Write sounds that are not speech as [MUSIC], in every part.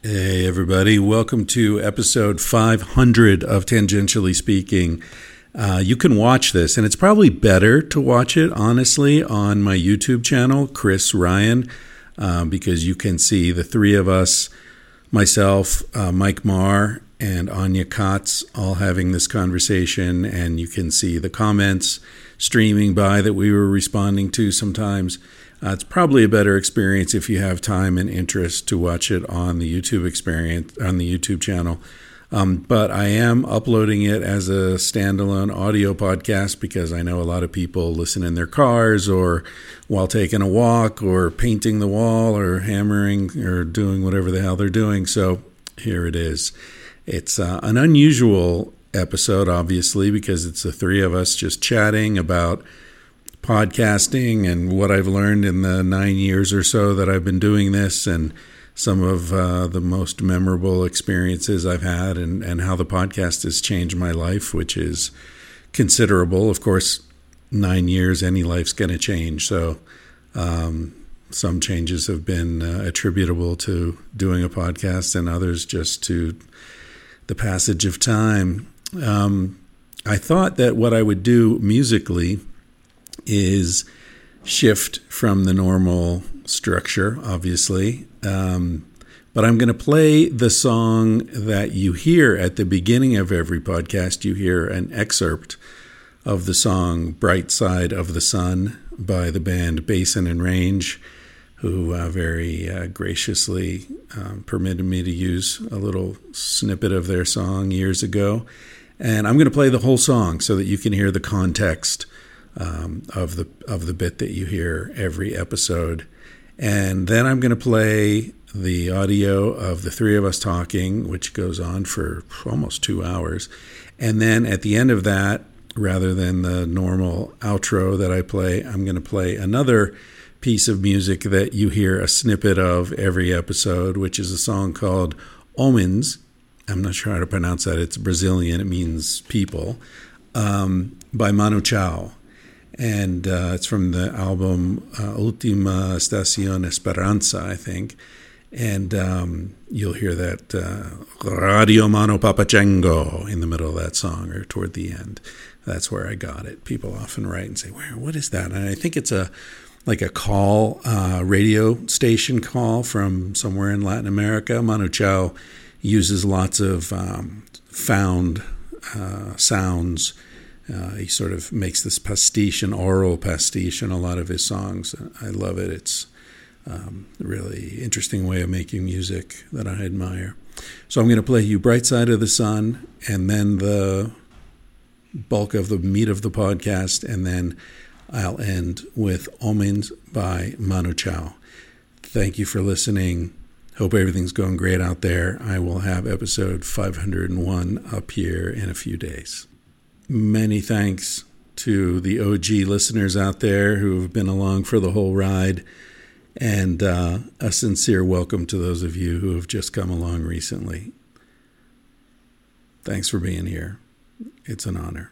Hey, everybody. Welcome to episode 500 of Tangentially Speaking. Uh, you can watch this, and it's probably better to watch it, honestly, on my YouTube channel, Chris Ryan, uh, because you can see the three of us myself, uh, Mike Marr, and Anya Katz all having this conversation, and you can see the comments streaming by that we were responding to sometimes. Uh, it's probably a better experience if you have time and interest to watch it on the YouTube experience on the YouTube channel. Um, but I am uploading it as a standalone audio podcast because I know a lot of people listen in their cars or while taking a walk or painting the wall or hammering or doing whatever the hell they're doing. So here it is. It's uh, an unusual episode, obviously, because it's the three of us just chatting about podcasting and what I've learned in the nine years or so that I've been doing this and some of uh, the most memorable experiences I've had and, and how the podcast has changed my life, which is considerable. Of course, nine years, any life's going to change. So, um, some changes have been uh, attributable to doing a podcast, and others just to the passage of time. Um, I thought that what I would do musically is shift from the normal structure, obviously. Um, but I'm going to play the song that you hear at the beginning of every podcast. You hear an excerpt of the song Bright Side of the Sun by the band Basin and Range, who uh, very uh, graciously um, permitted me to use a little snippet of their song years ago. And I'm going to play the whole song so that you can hear the context um, of the of the bit that you hear every episode. And then I'm going to play the audio of the three of us talking, which goes on for almost two hours. And then at the end of that, rather than the normal outro that I play, I'm going to play another piece of music that you hear a snippet of every episode, which is a song called Homens. I'm not sure how to pronounce that. It's Brazilian, it means people, um, by Manu Chao and uh, it's from the album uh, Ultima Estación Esperanza, I think. And um, you'll hear that uh, Radio Mano Papachengo in the middle of that song or toward the end. That's where I got it. People often write and say, "Where? What is that?" And I think it's a like a call, uh, radio station call from somewhere in Latin America. Manu Chao uses lots of um, found uh, sounds uh, he sort of makes this pastiche, an oral pastiche, in a lot of his songs. I love it. It's um, a really interesting way of making music that I admire. So I'm going to play you Bright Side of the Sun, and then the bulk of the meat of the podcast, and then I'll end with Homens by Manu Chao. Thank you for listening. Hope everything's going great out there. I will have episode 501 up here in a few days many thanks to the OG listeners out there who have been along for the whole ride. And uh, a sincere welcome to those of you who have just come along recently. Thanks for being here. It's an honor.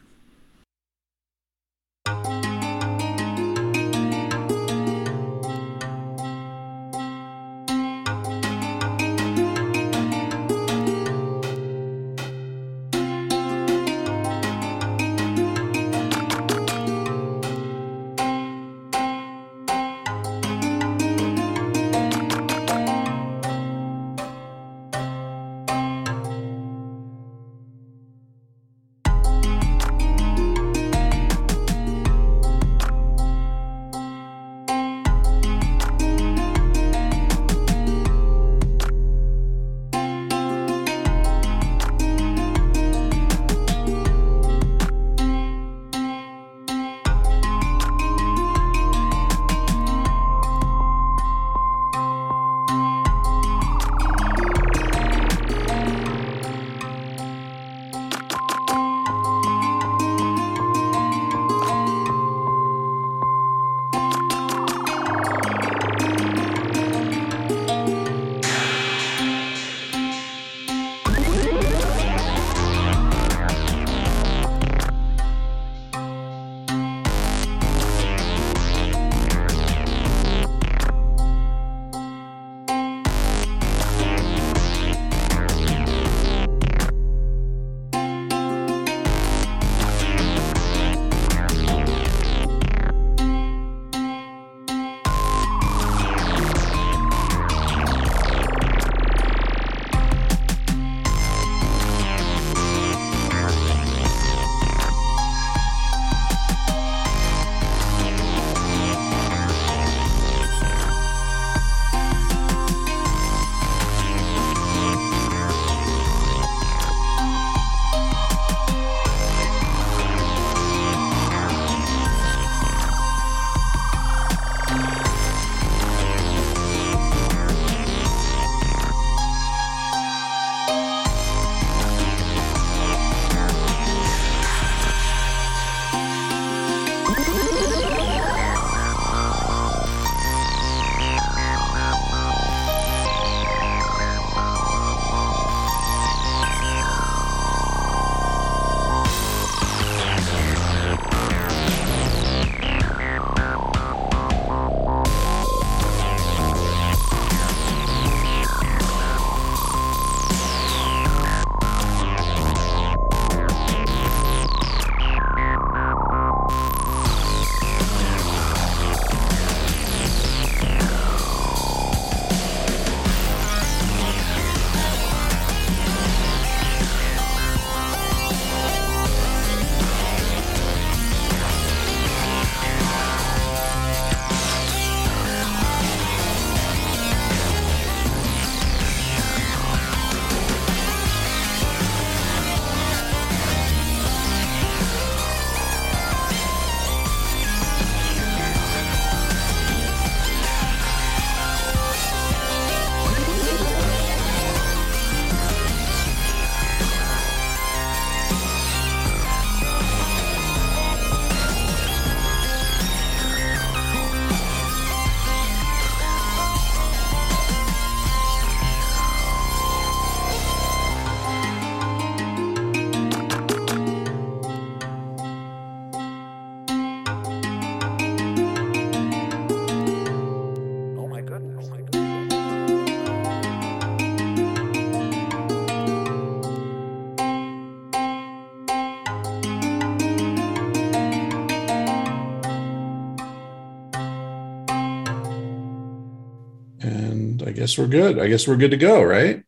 Guess we're good. I guess we're good to go, right?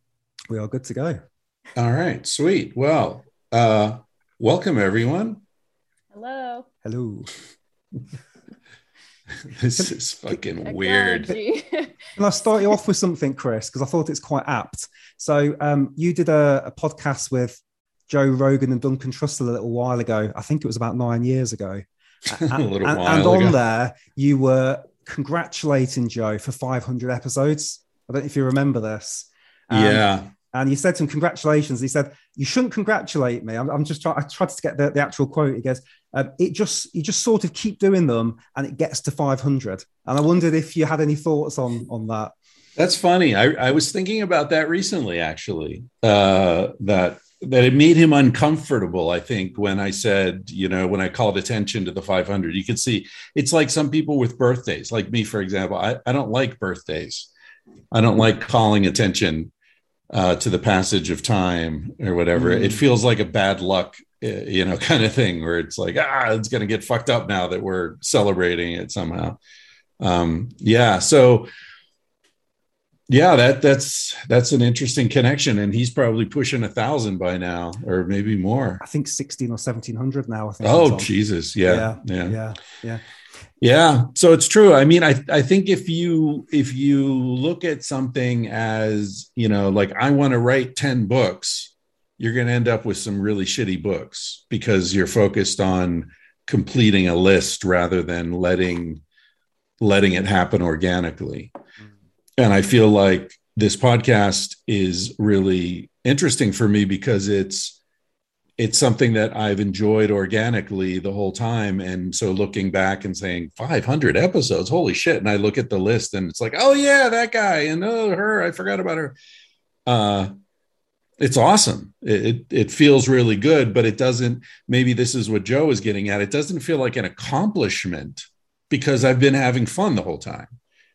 We are good to go. All right, sweet. Well, uh, welcome everyone. Hello. Hello. [LAUGHS] this is fucking weird. [LAUGHS] Can I start you off with something, Chris? Because I thought it's quite apt. So, um, you did a, a, podcast with Joe Rogan and Duncan Trussell a little while ago. I think it was about nine years ago. [LAUGHS] a little and, while and ago. on there, you were congratulating Joe for 500 episodes. I don't know if you remember this. Um, yeah. And you said some congratulations. He said, you shouldn't congratulate me. I'm, I'm just trying, I tried to get the, the actual quote. He goes, um, it just, you just sort of keep doing them and it gets to 500. And I wondered if you had any thoughts on, on that. That's funny. I, I was thinking about that recently, actually, uh, that that it made him uncomfortable i think when i said you know when i called attention to the 500 you could see it's like some people with birthdays like me for example i, I don't like birthdays i don't like calling attention uh, to the passage of time or whatever. Mm. it feels like a bad luck uh, you know [LAUGHS] kind of thing where it's like ah it's going to get fucked up now that we're celebrating it somehow. Um yeah so yeah that that's that's an interesting connection and he's probably pushing a thousand by now or maybe more. I think 16 or 1700 now i think. Oh jesus. Yeah. Yeah. Yeah. Yeah, yeah. Yeah, so it's true. I mean, I I think if you if you look at something as you know, like I want to write ten books, you're going to end up with some really shitty books because you're focused on completing a list rather than letting letting it happen organically. Mm-hmm. And I feel like this podcast is really interesting for me because it's it's something that I've enjoyed organically the whole time. And so looking back and saying 500 episodes, holy shit. And I look at the list and it's like, oh, yeah, that guy. And oh, her, I forgot about her. Uh, it's awesome. It, it, it feels really good, but it doesn't. Maybe this is what Joe is getting at. It doesn't feel like an accomplishment because I've been having fun the whole time.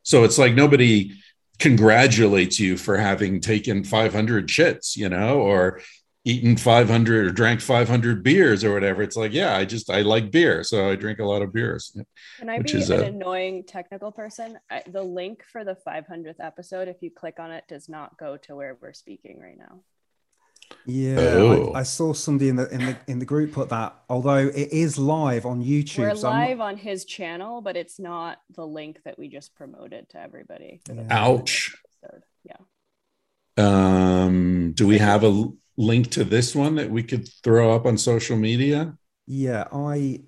So it's like nobody congratulates you for having taken 500 shits, you know, or eaten 500 or drank 500 beers or whatever. It's like yeah i just i like beer so i drink a lot of beers. Can i be an a, annoying technical person? I, the link for the 500th episode if you click on it does not go to where we're speaking right now. Yeah oh. I, I, saw somebody in the in the in the group put that although it is live on youtube we're so live on his channel but it's not the link that we just promoted to everybody. Yeah. ouch. Episode. yeah. Um do we have a link to this one that we could throw up on social media? Yeah, I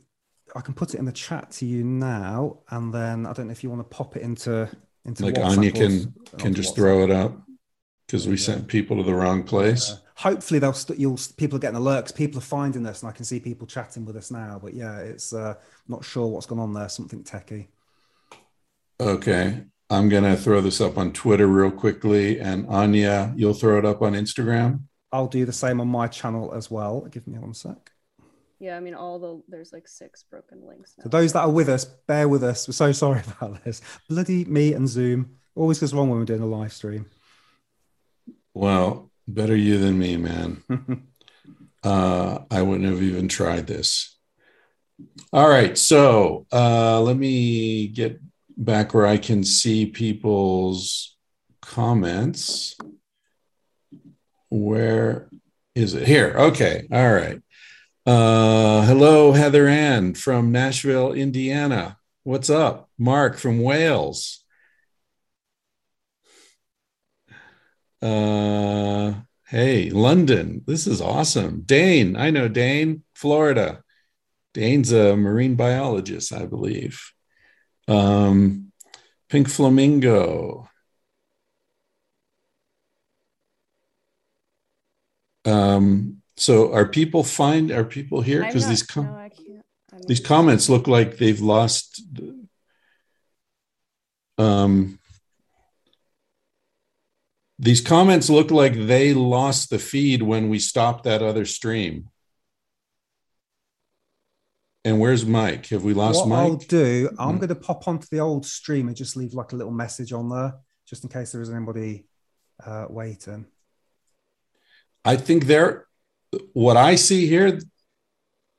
I can put it in the chat to you now, and then I don't know if you want to pop it into into like WhatsApp Anya can can just WhatsApp. throw it up because we yeah. sent people to the wrong place. Uh, hopefully, they'll st- you'll people are getting alerts. People are finding this, and I can see people chatting with us now. But yeah, it's uh, not sure what's going on there. Something techie. Okay, I'm gonna throw this up on Twitter real quickly, and Anya, you'll throw it up on Instagram. I'll do the same on my channel as well. Give me one sec. Yeah, I mean, all the there's like six broken links. Now. So those that are with us, bear with us. We're so sorry [LAUGHS] about this. Bloody me and Zoom always goes wrong when we're doing a live stream. Well, better you than me, man. [LAUGHS] uh, I wouldn't have even tried this. All right, so uh, let me get back where I can see people's comments. Where is it? Here. Okay. All right. Uh, hello, Heather Ann from Nashville, Indiana. What's up? Mark from Wales. Uh, hey, London. This is awesome. Dane. I know Dane, Florida. Dane's a marine biologist, I believe. Um, Pink Flamingo. Um, so are people find are people here because these com- no, these comments look like they've lost. Um, these comments look like they lost the feed when we stopped that other stream. And where's Mike? Have we lost what Mike? I'll do, I'm hmm. going to pop onto the old stream and just leave like a little message on there, just in case there is anybody uh, waiting. I think there, what I see here,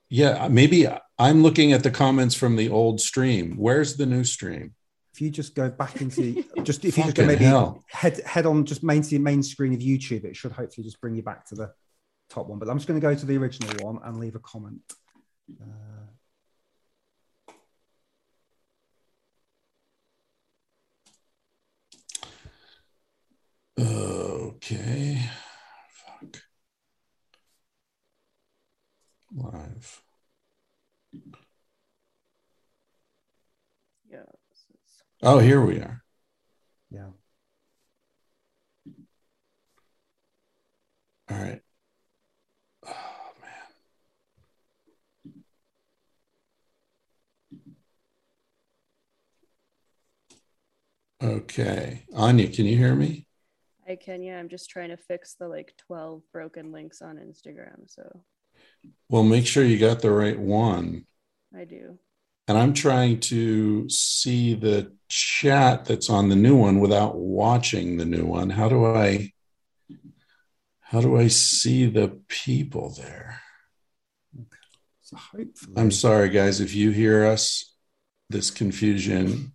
yeah, maybe I'm looking at the comments from the old stream. Where's the new stream? if you just go back into just if you just go maybe hell. head head on just main to the main screen of YouTube, it should hopefully just bring you back to the top one. But I'm just going to go to the original one and leave a comment. Uh, Okay. Live. Yeah. Oh, here we are. Yeah. All right. Oh, man. Okay. Anya, can you hear me? I can, yeah. I'm just trying to fix the like 12 broken links on Instagram. So, well, make sure you got the right one. I do and I'm trying to see the chat that's on the new one without watching the new one. How do I how do I see the people there? So I'm sorry guys if you hear us this confusion.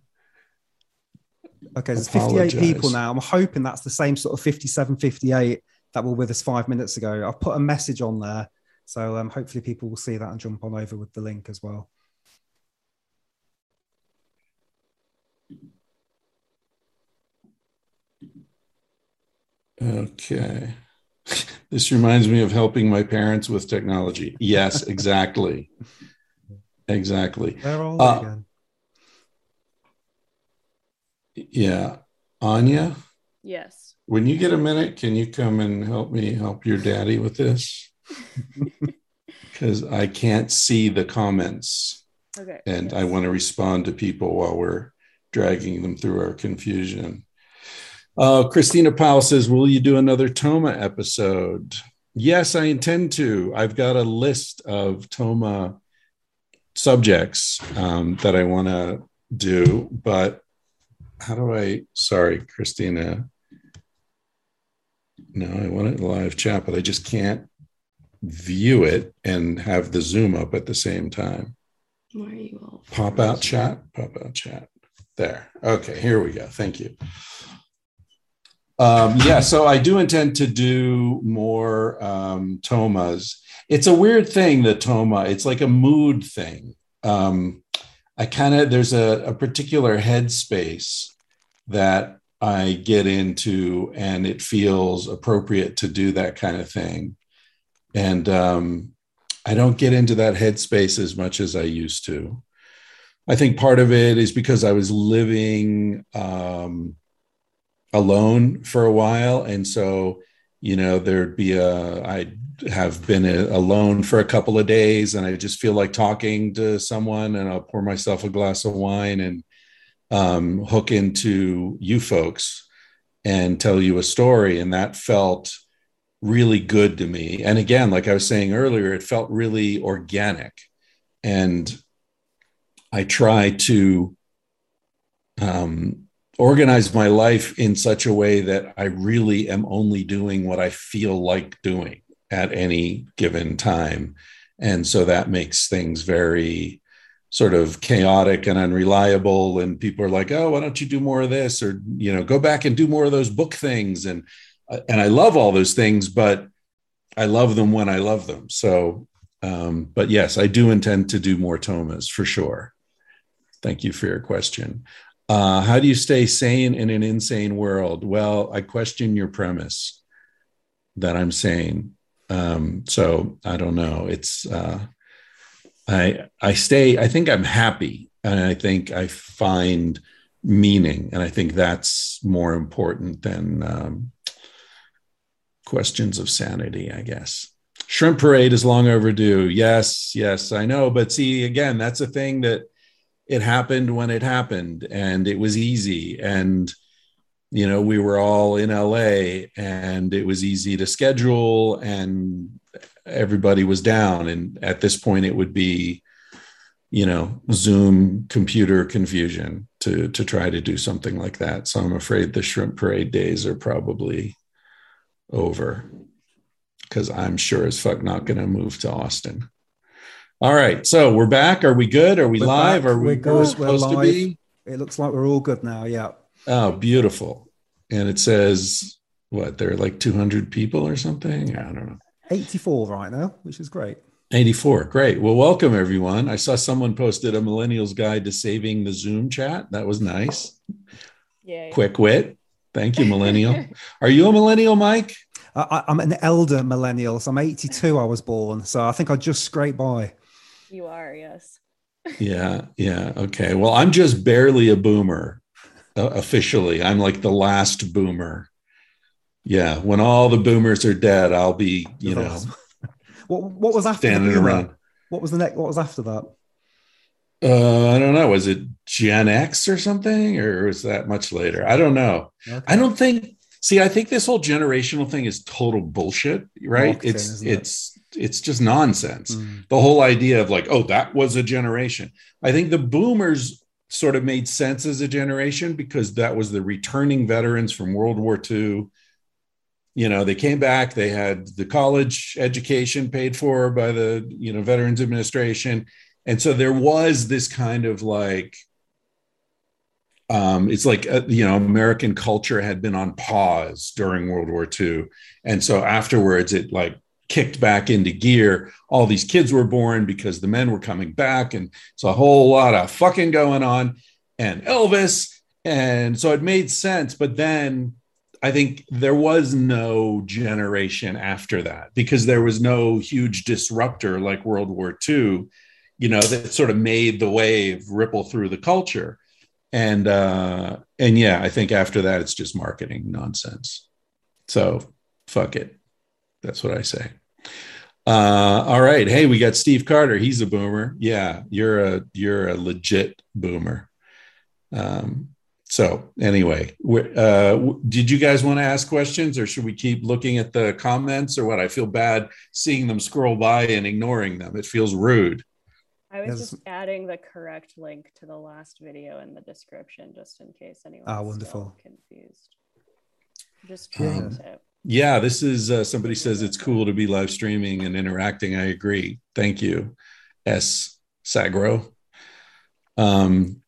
Okay, there's 58 people now. I'm hoping that's the same sort of 57 58 that were with us 5 minutes ago. I've put a message on there. So um, hopefully people will see that and jump on over with the link as well. Okay. [LAUGHS] This reminds me of helping my parents with technology. Yes, [LAUGHS] exactly. exactly. They're all uh, again. Yeah. Anya? Yes. When you get a minute, can you come and help me help your daddy with this? [LAUGHS] Because I can't see the comments. Okay. And yes. I want to respond to people while we're dragging them through our confusion. Uh, Christina Powell says, Will you do another Toma episode? Yes, I intend to. I've got a list of Toma subjects um, that I want to do, but how do I? Sorry, Christina. No, I want it in live chat, but I just can't view it and have the Zoom up at the same time. Why are you all? Pop out chat, pop out chat. There. Okay, here we go. Thank you. Um, yeah, so I do intend to do more um, tomas. It's a weird thing, the toma. It's like a mood thing. Um, I kind of there's a, a particular headspace that I get into, and it feels appropriate to do that kind of thing. And um, I don't get into that headspace as much as I used to. I think part of it is because I was living um, alone for a while and so you know there'd be a I'd have been alone for a couple of days and i just feel like talking to someone and i'll pour myself a glass of wine and um, hook into you folks and tell you a story and that felt really good to me and again like i was saying earlier it felt really organic and i try to um, organize my life in such a way that I really am only doing what I feel like doing at any given time. And so that makes things very sort of chaotic and unreliable. And people are like, oh, why don't you do more of this? Or, you know, go back and do more of those book things. And, and I love all those things, but I love them when I love them. So, um, but yes, I do intend to do more tomas for sure. Thank you for your question. Uh, how do you stay sane in an insane world? Well, I question your premise that I'm sane. Um, so I don't know. It's uh, I I stay. I think I'm happy, and I think I find meaning, and I think that's more important than um, questions of sanity. I guess. Shrimp parade is long overdue. Yes, yes, I know. But see, again, that's a thing that it happened when it happened and it was easy and you know we were all in LA and it was easy to schedule and everybody was down and at this point it would be you know zoom computer confusion to to try to do something like that so i'm afraid the shrimp parade days are probably over because i'm sure as fuck not going to move to austin all right. So we're back. Are we good? Are we we're live? Back. Are we we're supposed to be? It looks like we're all good now. Yeah. Oh, beautiful. And it says what? There are like 200 people or something. I don't know. 84 right now, which is great. 84. Great. Well, welcome everyone. I saw someone posted a millennial's guide to saving the Zoom chat. That was nice. Yeah. Quick wit. Thank you, millennial. are you a millennial, Mike? I, am an elder millennial. So I'm 82. I was born. So I think I just scraped by. You are, yes. [LAUGHS] yeah. Yeah. Okay. Well, I'm just barely a boomer uh, officially. I'm like the last boomer. Yeah. When all the boomers are dead, I'll be, you [LAUGHS] know. what, what was after standing around? What was the next? What was after that? Uh, I don't know. Was it Gen X or something, or was that much later? I don't know. Okay. I don't think. See, I think this whole generational thing is total bullshit, right? It's it's it? it's just nonsense. Mm. The whole idea of like, oh, that was a generation. I think the boomers sort of made sense as a generation because that was the returning veterans from World War II. You know, they came back, they had the college education paid for by the, you know, Veterans Administration and so there was this kind of like um, it's like uh, you know american culture had been on pause during world war ii and so afterwards it like kicked back into gear. All these kids were born because the men were coming back and it's a whole lot of fucking going on and elvis. And so it made sense but then i think there was no generation after that because there was no huge disruptor like world war ii you know, that sort of made the wave ripple through the culture. And uh, and yeah, I think after that it's just marketing nonsense. So fuck it. That's what I say. Uh, all right. Hey, we got Steve Carter. He's a boomer. Yeah, you're a you're a legit boomer. Um, so anyway, uh, did you guys want to ask questions, or should we keep looking at the comments, or what? I feel bad seeing them scroll by and ignoring them. It feels rude. I was just adding the correct link to the last video in the description, just in case anyone. Ah, wonderful. Confused. Just trying um, to. Yeah, this is uh, somebody says it's cool to be live streaming and interacting. I agree. Thank you, S. Sagro. Um,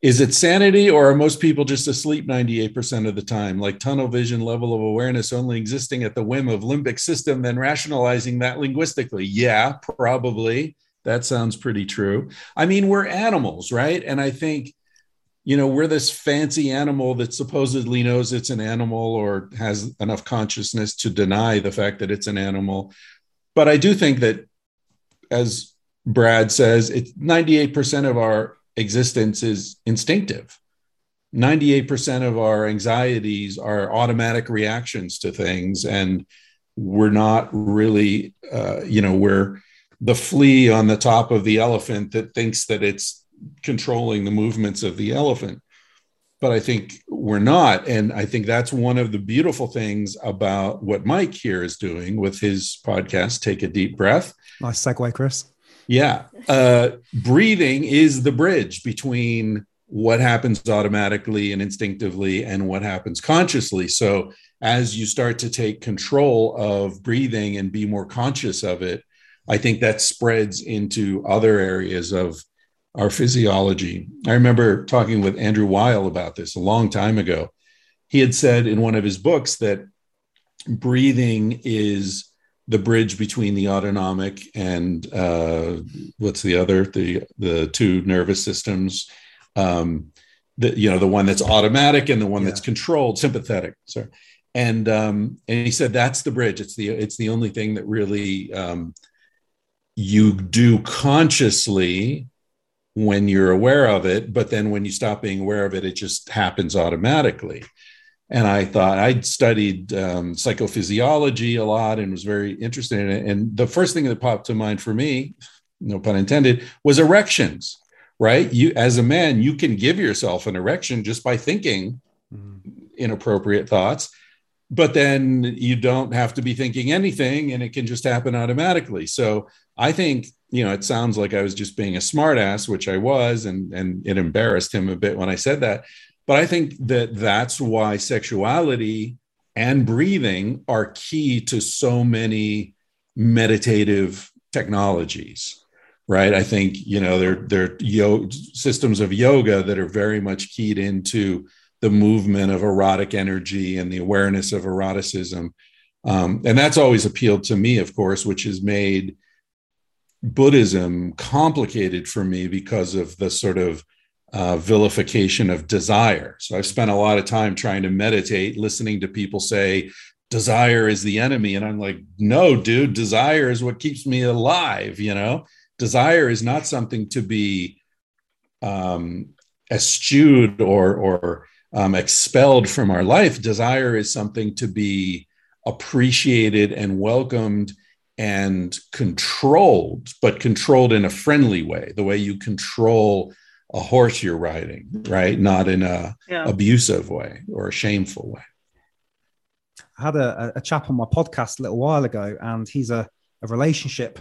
is it sanity or are most people just asleep 98% of the time like tunnel vision level of awareness only existing at the whim of limbic system then rationalizing that linguistically yeah probably that sounds pretty true. I mean, we're animals, right? And I think, you know, we're this fancy animal that supposedly knows it's an animal or has enough consciousness to deny the fact that it's an animal. But I do think that, as Brad says, it's 98% of our existence is instinctive. 98% of our anxieties are automatic reactions to things. And we're not really, uh, you know, we're, the flea on the top of the elephant that thinks that it's controlling the movements of the elephant. But I think we're not. And I think that's one of the beautiful things about what Mike here is doing with his podcast, Take a Deep Breath. Nice segue, Chris. Yeah. Uh, breathing is the bridge between what happens automatically and instinctively and what happens consciously. So as you start to take control of breathing and be more conscious of it, I think that spreads into other areas of our physiology. I remember talking with Andrew Weil about this a long time ago. He had said in one of his books that breathing is the bridge between the autonomic and uh, what's the other the the two nervous systems um, the you know the one that's automatic and the one yeah. that's controlled sympathetic sorry and um, and he said that's the bridge it's the it's the only thing that really um, you do consciously when you're aware of it, but then when you stop being aware of it, it just happens automatically. And I thought I'd studied um, psychophysiology a lot and was very interested in it. And the first thing that popped to mind for me, no pun intended, was erections. Right? You, as a man, you can give yourself an erection just by thinking mm. inappropriate thoughts but then you don't have to be thinking anything and it can just happen automatically so i think you know it sounds like i was just being a smartass which i was and and it embarrassed him a bit when i said that but i think that that's why sexuality and breathing are key to so many meditative technologies right? I think you know there there are yo- systems of yoga that are very much keyed into the movement of erotic energy and the awareness of eroticism, um, and that's always appealed to me, of course, which has made Buddhism complicated for me because of the sort of uh, vilification of desire. So I've spent a lot of time trying to meditate, listening to people say, desire is the enemy. And I'm like, no, dude, desire is what keeps me alive. You know, desire is not something to be um, eschewed or, or um, expelled from our life. Desire is something to be appreciated and welcomed and controlled, but controlled in a friendly way, the way you control a horse you're riding, right? Not in a yeah. abusive way or a shameful way. I had a, a chap on my podcast a little while ago, and he's a, a relationship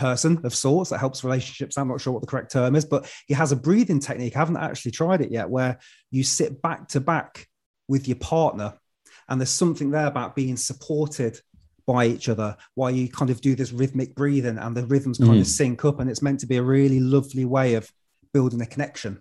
person of sorts that helps relationships. I'm not sure what the correct term is, but he has a breathing technique. I haven't actually tried it yet, where you sit back to back with your partner, and there's something there about being supported by each other while you kind of do this rhythmic breathing and the rhythms kind mm. of sync up and it's meant to be a really lovely way of building a connection.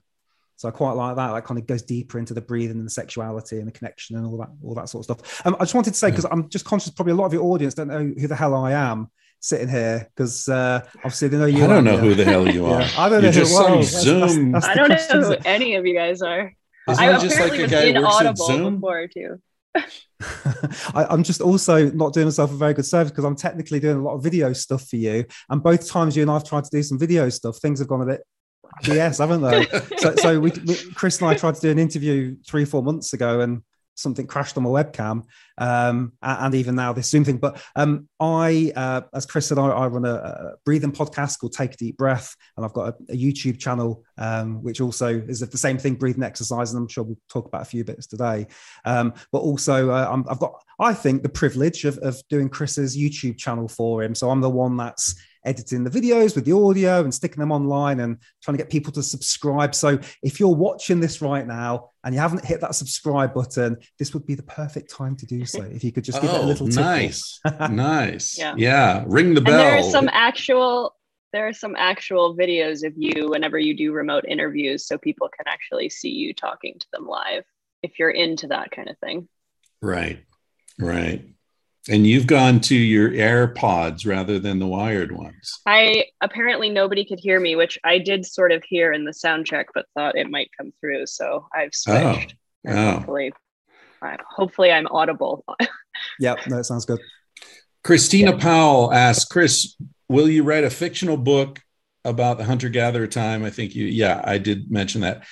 So I quite like that. That kind of goes deeper into the breathing and the sexuality and the connection and all that, all that sort of stuff. Um, I just wanted to say because I'm just conscious, probably a lot of your audience don't know who the hell I am sitting here because uh, obviously they know you. I don't know who the hell you are. yeah, I don't know You're who. Some Zoom. That's, that's, that's I don't know who any of you guys are. Isn't I just like a guy who works at Zoom? before too. [LAUGHS] I, am just also not doing myself a very good service because I'm technically doing a lot of video stuff for you. And both times you and I've tried to do some video stuff, things have gone a bit yes, haven't they? [LAUGHS] so, so we, we, Chris and I tried to do an interview three, or four months ago, and something crashed on my webcam, um, and even now this Zoom thing. But um, I, uh, as Chris said, I, I run a, a, breathing podcast called Take a Deep Breath, and I've got a, a YouTube channel um, which also is the same thing, breathing exercise, and I'm sure we'll talk about a few bits today. Um, but also, uh, i have got, I think, the privilege of, of doing Chris's YouTube channel for him. So I'm the one that's editing the videos with the audio and sticking them online and trying to get people to subscribe. So if you're watching this right now and you haven't hit that subscribe button, this would be the perfect time to do so. If you could just give oh, it a oh, little tickle. nice, [LAUGHS] nice, yeah. yeah, ring the bell. And there are some actual there are some actual videos of you whenever you do remote interviews, so people can actually see you talking to them live if you're into that kind of thing. Right, right. And you've gone to your AirPods rather than the wired ones. I apparently nobody could hear me, which I did sort of hear in the sound check, but thought it might come through. So I've switched. Oh. oh. Hopefully, hopefully I'm audible. [LAUGHS] yep, that sounds good. Christina yeah. Powell asks, Chris, will you write a fictional book about the hunter gatherer time? I think you, yeah, I did mention that.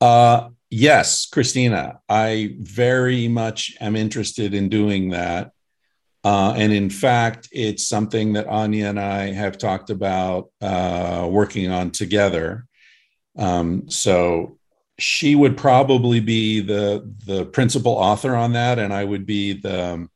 Uh, yes, Christina, I very much am interested in doing that. Uh, and in fact, it's something that Anya and I have talked about uh, working on together. Um, so she would probably be the the principal author on that, and I would be the um,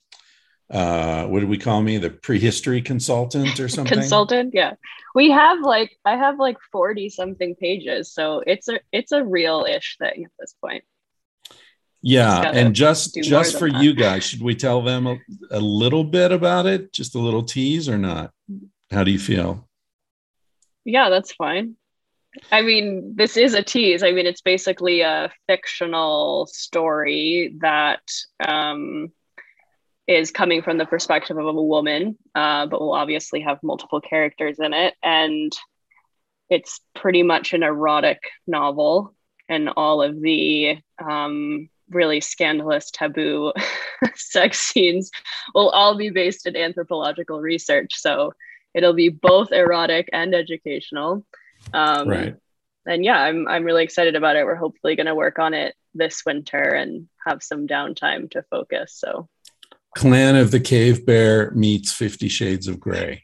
uh, what do we call me? The prehistory consultant or [LAUGHS] something? consultant, yeah. We have like I have like forty something pages, so it's a it's a real ish thing at this point. Yeah, and just just for that. you guys, should we tell them a, a, little bit about it? Just a little tease or not? How do you feel? Yeah, that's fine. I mean, this is a tease. I mean, it's basically a fictional story that um, is coming from the perspective of a woman, uh, but will obviously have multiple characters in it. And it's pretty much an erotic novel, and all of the um, really scandalous, taboo [LAUGHS] sex scenes will all be based in anthropological research. So it'll be both erotic and educational. Um, right. And yeah, I'm I'm really excited about it. We're hopefully going to work on it this winter and have some downtime to focus. So Clan of the Cave Bear meets Fifty Shades of Grey,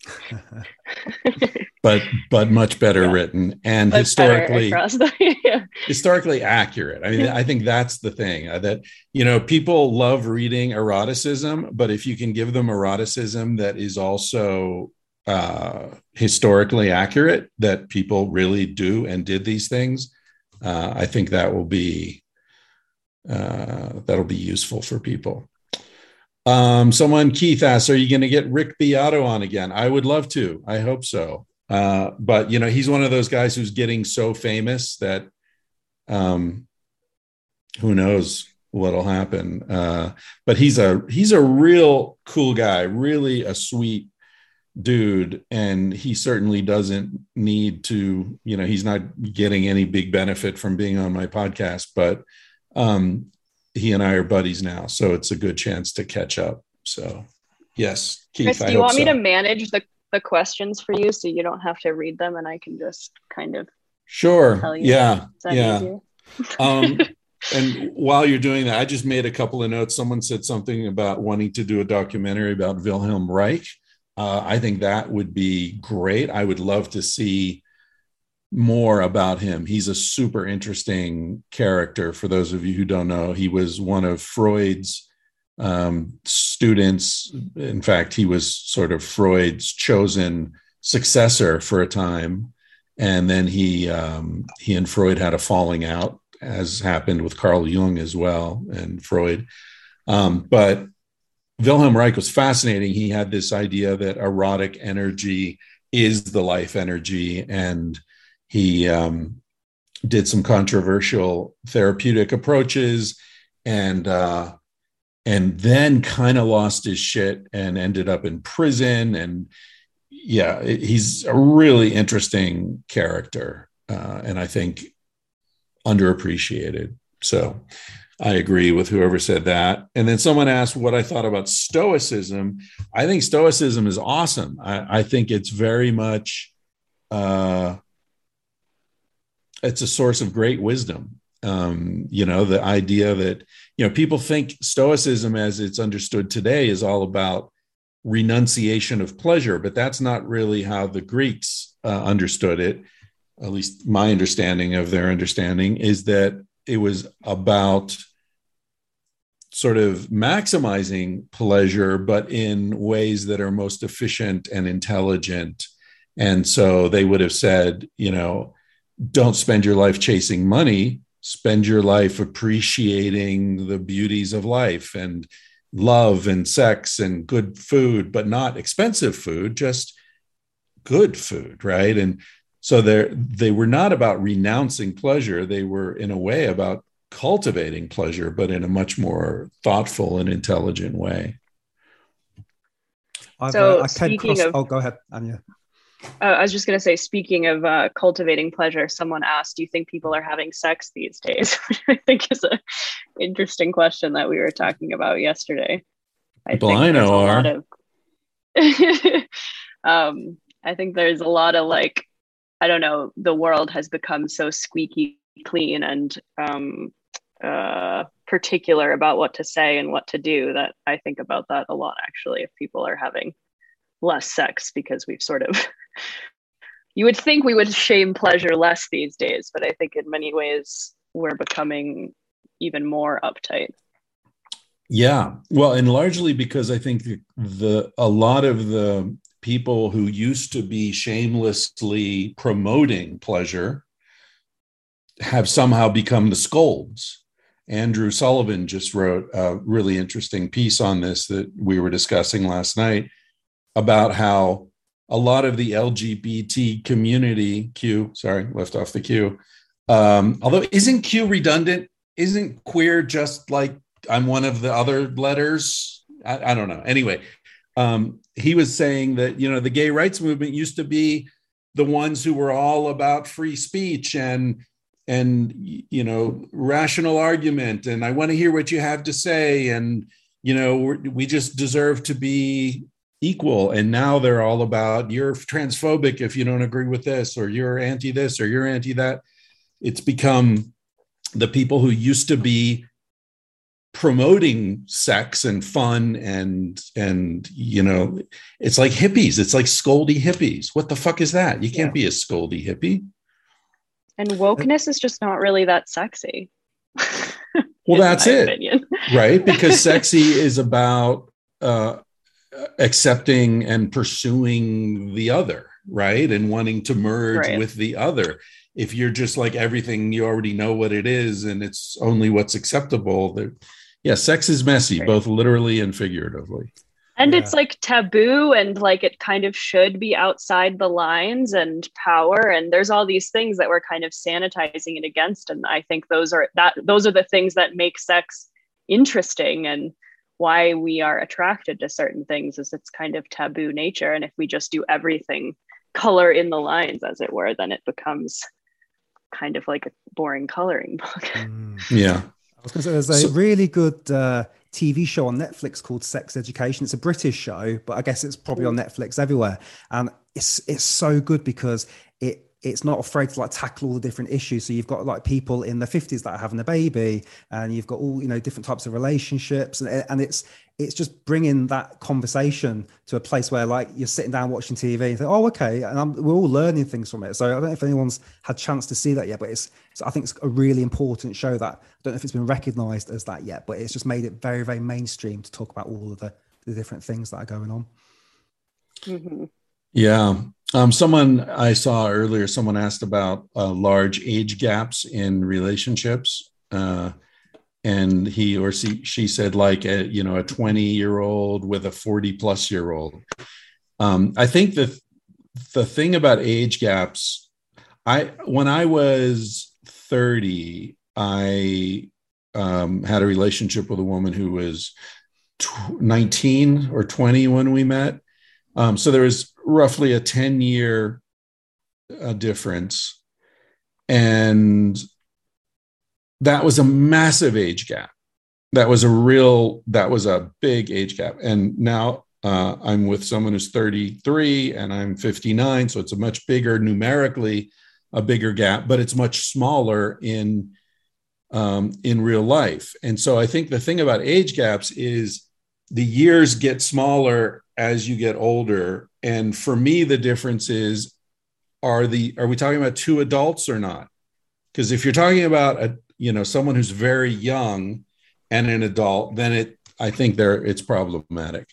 but but much better yeah. written and much historically the, [LAUGHS] yeah. historically accurate. I mean, I think that's the thing uh, that you know people love reading eroticism, but if you can give them eroticism that is also uh, historically accurate, that people really do and did these things, uh, I think that will be uh, that'll be useful for people. Um, someone, Keith asks, are you going to get Rick Beato on again? I would love to. I hope so. Uh, but you know, he's one of those guys who's getting so famous that um, who knows what'll happen. Uh, but he's a he's a real cool guy, really a sweet dude, and he certainly doesn't need to. You know, he's not getting any big benefit from being on my podcast, but um, he and I are buddies now, so it's a good chance to catch up. So, yes, Keith, Chris, do you want so. me to manage the the questions for you so you don't have to read them and I can just kind of sure. yeah yeah. [LAUGHS] um, and [LAUGHS] while you're doing that I just made a couple of notes. Someone said something about wanting to do a documentary about Wilhelm Reich. Uh, I think that would be great. I would love to see more about him he's a super interesting character for those of you who don't know he was one of Freud's um, students. In fact, he was sort of Freud's chosen successor for a time, and then he um, he and Freud had a falling out, as happened with Carl Jung as well and Freud. Um, but Wilhelm Reich was fascinating. He had this idea that erotic energy is the life energy, and he um, did some controversial therapeutic approaches and uh, and then kind of lost his shit and ended up in prison. And yeah he's a really interesting character uh, and i think underappreciated. So i agree with whoever said that. And then someone asked what i thought about stoicism. I think stoicism is awesome. I, I think it's very much uh, it's a source of great wisdom. Um, you know the idea that you know people think stoicism as it's understood today is all about renunciation of pleasure but that's not really how the greeks uh, understood it at least my understanding of their understanding is that it was about sort of maximizing pleasure but in ways that are most efficient and intelligent. And so they would have said you know don't spend your life chasing money spend your life appreciating the beauties of life and love and sex and good food, but not expensive food, just good food, right? And so they they were not about renouncing pleasure. They were in a way about cultivating pleasure, but in a much more thoughtful and intelligent way. I've, so uh, I came across, of, oh, go ahead, Anya. Uh, I was just going to say, speaking of uh, cultivating pleasure, someone asked, "Do you think people are having sex these days?" [LAUGHS] Which I think is an interesting question that we were talking about yesterday. I people I know are. Of, [LAUGHS] um, I think there's a lot of like, I don't know. The world has become so squeaky clean and um, uh, particular about what to say and what to do that I think about that a lot. Actually, if people are having less sex because we've sort of you would think we would shame pleasure less these days, but I think in many ways we're becoming even more uptight. Yeah. Well, and largely because I think the, a lot of the people who used to be shamelessly promoting pleasure have somehow become the scolds. Andrew Sullivan just wrote a really interesting piece on this that we were discussing last night about how a lot of the LGBT community, Q, sorry, left off the Q. Um, although, isn't Q redundant? Isn't queer just like I'm one of the other letters? I, I don't know. Anyway, um, he was saying that, you know, the gay rights movement used to be the ones who were all about free speech and and you know rational argument and i want to hear what you have to say and you know we just deserve to be equal and now they're all about you're transphobic if you don't agree with this or you're anti this or you're anti that. It's become the people who used to be promoting sex and fun and and you know it's like hippies it's like scoldy hippies. What the fuck is that? You can't yeah. be a scoldy hippie. And wokeness is just not really that sexy. Well [LAUGHS] that's it. opinion. right? [LAUGHS] Because sexy is about uh accepting and pursuing the other, right? And wanting to merge right. with the other. If you're just like everything, you already know what it is and it's only what's acceptable. That yeah, sex is messy, right. both literally and figuratively. and yeah. it's like taboo and like it kind of should be outside the lines and power and there's all these things that we're kind of sanitizing it against and i think those are that those are the things that make sex interesting and why we are attracted to certain things is its kind of taboo nature and if we just do everything color in the lines as it were then it becomes kind of like a boring coloring book [LAUGHS] mm. yeah i was going to say there's a so, really good uh, TV show on Netflix called Sex Education. It's a British show, but I guess it's probably on Netflix everywhere. And it's it's so good because it it's not afraid to like tackle all the different issues. So you've got like people in the 50s that are having a baby, and you've got all you know different types of relationships, and, and it's it's just bringing that conversation to a place where like you're sitting down watching TV and think, oh, okay, and I'm, we're all learning things from it. So I don't know if anyone's had chance to see that yet, but it's, it's I think it's a really important show that I don't know if it's been recognised as that yet, but it's just made it very very mainstream to talk about all of the, the different things that are going on. Mm-hmm. Yeah. Um, someone I saw earlier, someone asked about uh, large age gaps in relationships. Uh, and he or she, she said like a you know a 20 year old with a 40 plus year old um, i think the the thing about age gaps i when i was 30 i um, had a relationship with a woman who was 19 or 20 when we met um, so there was roughly a 10 year uh, difference and that was a massive age gap. That was a real, that was a big age gap. And now uh, I'm with someone who's 33 and I'm 59. So it's a much bigger, numerically, a bigger gap, but it's much smaller in um, in real life. And so I think the thing about age gaps is the years get smaller as you get older. And for me, the difference is are the are we talking about two adults or not? Because if you're talking about a, you know someone who's very young and an adult then it i think there it's problematic.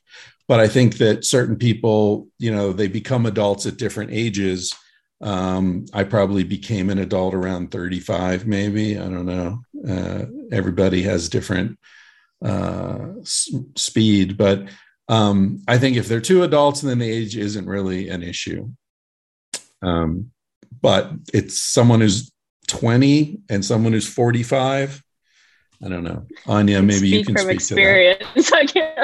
But i think that certain people you know they become adults at different ages. Um, i probably became an adult around 35 maybe. I don't know. Uh, everybody has different uh, s- speed. But um, i think if they're two adults then the age isn't really an issue. Um, but it's someone who's 20 and someone who's 45 i don't know. Anya maybe you can from speak experience. To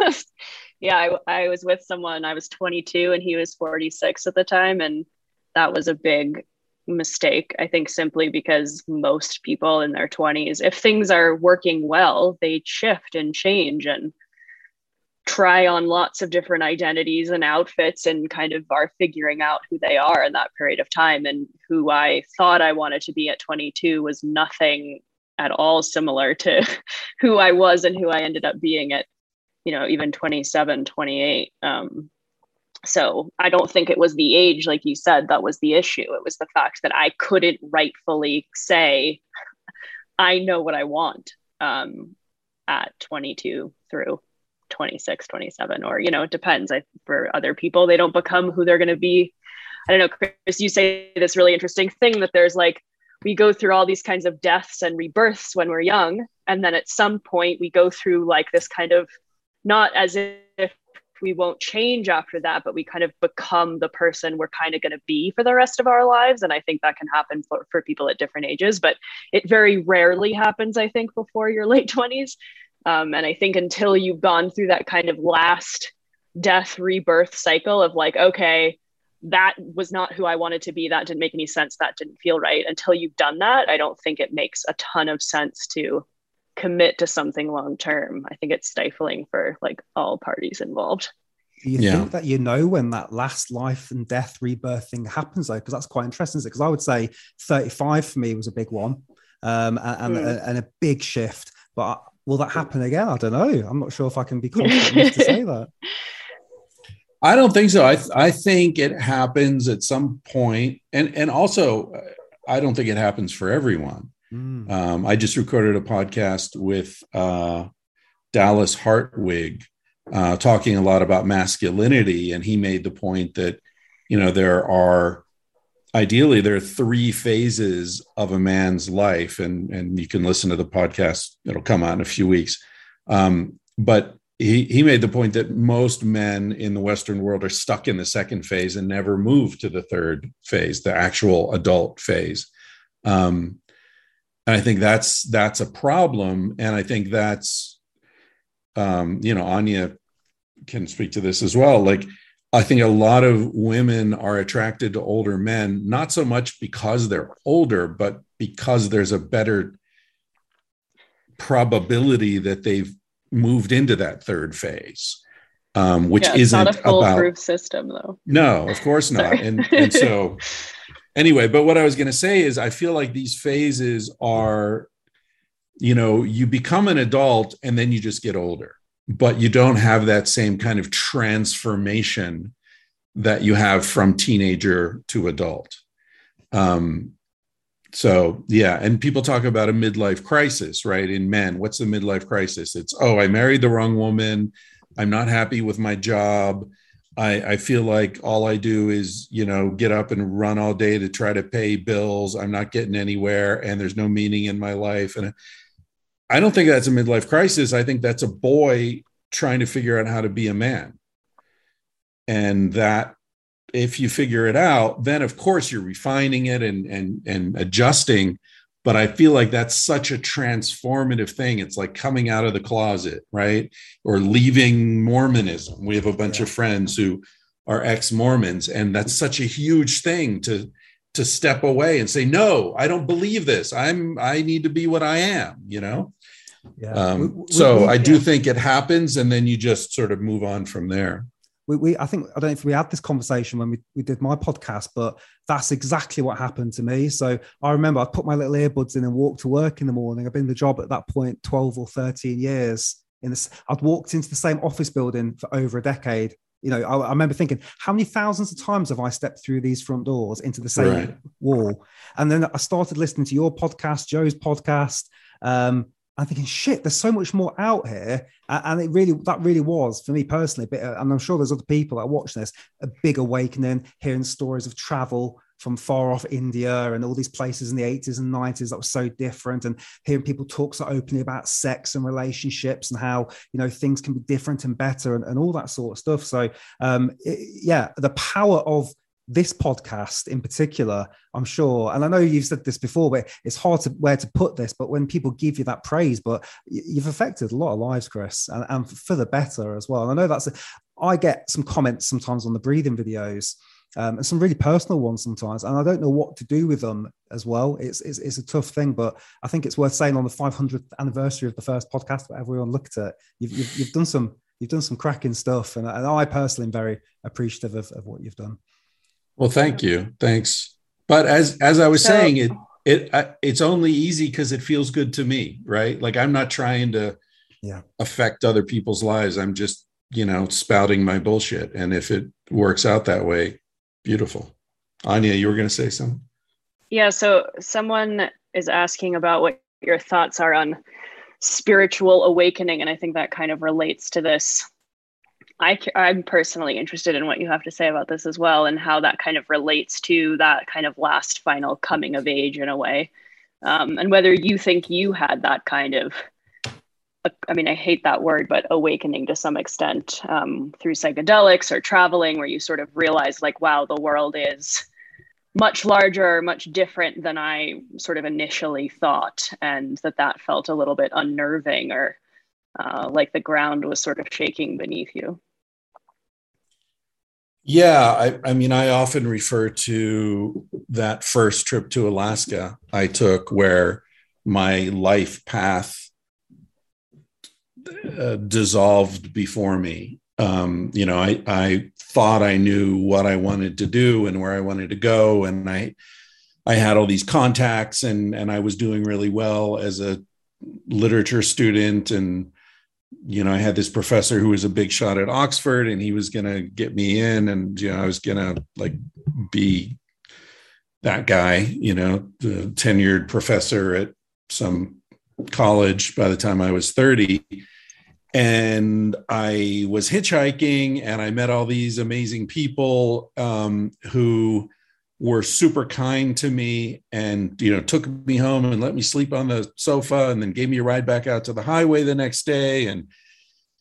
that. [LAUGHS] [LAUGHS] yeah I, I was with someone i was 22 and he was 46 at the time and that was a big mistake i think simply because most people in their 20s if things are working well they shift and change and try on lots of different identities and outfits and kind of are figuring out who they are in that period of time. And who I thought I wanted to be at 22 was nothing at all similar to [LAUGHS] who I was and who I ended up being at you know even 27 28 um, so I don't think it was the age like you said that was the issue. It was the fact that I couldn't rightfully say I know what I want um, at 22 through 26 27 or you know it depends. I, for other people they don't become who they're going to be. I don't know chris you say this really interesting thing that there's like we go through all these kinds of deaths and rebirths when we're young and then at some point we go through like this kind of not as if we won't change after that but we kind of become the person we're kind of going to be for the rest of our lives and i think that can happen for, for people at different ages but it very rarely happens i think before your late 20s um, and I think until you've gone through that kind of last death rebirth cycle of like, okay, that was not who I wanted to be. That didn't make any sense. That didn't feel right. Until you've done that, I don't think it makes a ton of sense to commit to something long term. I think it's stifling for like all parties involved. Do you yeah. think that you know when that last life and death rebirth thing happens though? Because that's quite interesting. Because I would say 35 for me was a big one um, and, mm. and, a big shift. But will that happen again? I don't know. I'm not sure if I can be [LAUGHS] confident enough to say that. I don't think so. I th- I think it happens at some point, and and also, I don't think it happens for everyone. Mm. Um, I just recorded a podcast with uh, Dallas Hartwig, uh, talking a lot about masculinity, and he made the point that you know there are ideally there are three phases of a man's life and and you can listen to the podcast it'll come out in a few weeks um, but he, he made the point that most men in the Western world are stuck in the second phase and never move to the third phase, the actual adult phase. Um, and I think that's that's a problem, and I think that's um, you know Anya can speak to this as well. Like I think a lot of women are attracted to older men, not so much because they're older, but because there's a better probability that they've moved into that third phase, um, which yeah, isn't not a foolproof about, system, though. No, of course not. and and so [LAUGHS] anyway, but what I was going to say is, I feel like these phases are, you know, you become an adult and then you just get older, but you don't have that same kind of transformation that you have from teenager to adult. Um, so yeah, and people talk about a midlife crisis, right? In men, what's the midlife crisis? It's oh, I married the wrong woman. I'm not happy with my job. I, I feel like all I do is, you know, get up and run all day to try to pay bills. I'm not getting anywhere, and there's no meaning in my life. And I don't think that's a midlife crisis. I think that's a boy trying to figure out how to be a man. And that if you figure it out, then of course you're refining it and and and adjusting. But I feel like that's such a transformative thing. It's like coming out of the closet, right? Or leaving Mormonism. We have a bunch yeah. of friends who are ex-Mormons, and that's such a huge thing to to step away and say, no, I don't believe this. I'm I need to be what I am, you know? Yeah. Um, we, we, so we, I do yeah. think it happens, and then you just sort of move on from there we, we I think I don't know if we had this conversation when we, we did my podcast, but that's exactly what happened to me. So I remember I put my little earbuds in and walked to work in the morning. I've been in the job at that point 12 or 13 years. In this, I'd walked into the same office building for over a decade. You know, I, I remember thinking, how many thousands of times have I stepped through these front doors into the same right. wall? And then I started listening to your podcast, Joe's podcast. Um, I'm thinking, shit, there's so much more out here. And it really, that really was for me personally, bit, and I'm sure there's other people that watch this, a big awakening, hearing stories of travel from far off India and all these places in the 80s and 90s that was so different, and hearing people talk so openly about sex and relationships and how, you know, things can be different and better and, and all that sort of stuff. So, um, it, yeah, the power of this podcast in particular, I'm sure, and I know you've said this before, but it's hard to where to put this. But when people give you that praise, but you've affected a lot of lives, Chris, and, and for the better as well. And I know that's, a, I get some comments sometimes on the breathing videos. Um, and some really personal ones sometimes, and I don't know what to do with them as well. It's, it's, it's a tough thing, but I think it's worth saying on the 500th anniversary of the first podcast, that everyone looked at, you've, you've, you've done some you've done some cracking stuff, and, and I personally am very appreciative of, of what you've done. Well, thank you. Thanks. But as as I was so, saying, it it it's only easy because it feels good to me, right? Like I'm not trying to yeah affect other people's lives. I'm just you know spouting my bullshit, and if it works out that way, beautiful. Anya, you were going to say something. Yeah. So someone is asking about what your thoughts are on spiritual awakening, and I think that kind of relates to this I, I'm personally interested in what you have to say about this as well and how that kind of relates to that kind of last final coming of age in a way. Um, and whether you think you had that kind of, I mean, I hate that word, but awakening to some extent um, through psychedelics or traveling, where you sort of realize, like, wow, the world is much larger, much different than I sort of initially thought, and that that felt a little bit unnerving or uh, like the ground was sort of shaking beneath you. Yeah, I, I, mean, I often refer to that first trip to Alaska I took where my life path uh, dissolved before me. Um, you know, I, I thought I knew what I wanted to do and where I wanted to go, and I I had all these contacts and and I was doing really well as a literature student and you know, I had this professor who was a big shot at Oxford and he was going to get me in and, you know, I was going to like be that guy, you know, the tenured professor at some college by the time I was 30. And I was hitchhiking and I met all these amazing people um, who were super kind to me and you know took me home and let me sleep on the sofa and then gave me a ride back out to the highway the next day and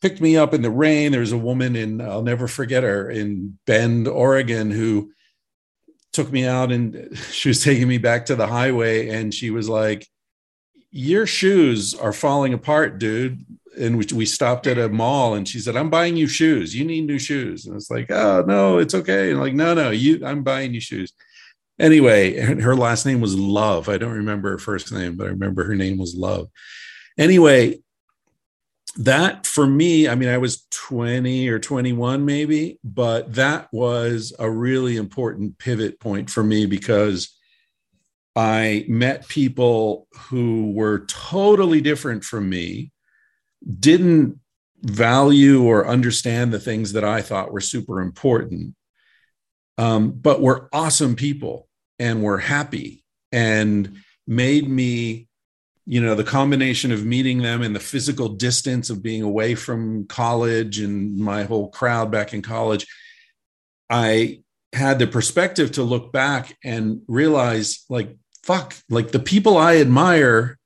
picked me up in the rain. There's a woman in, I'll never forget her, in Bend, Oregon, who took me out and [LAUGHS] she was taking me back to the highway. And she was like, Your shoes are falling apart, dude. And we, we stopped at a mall and she said, I'm buying you shoes. You need new shoes. And it's like, Oh, no, it's okay. And like, no, no, you, I'm buying you shoes. Anyway, her last name was Love. I don't remember her first name, but I remember her name was Love. Anyway, that for me, I mean, I was 20 or 21 maybe, but that was a really important pivot point for me because I met people who were totally different from me, didn't value or understand the things that I thought were super important, um, but were awesome people and were happy and made me you know the combination of meeting them and the physical distance of being away from college and my whole crowd back in college i had the perspective to look back and realize like fuck like the people i admire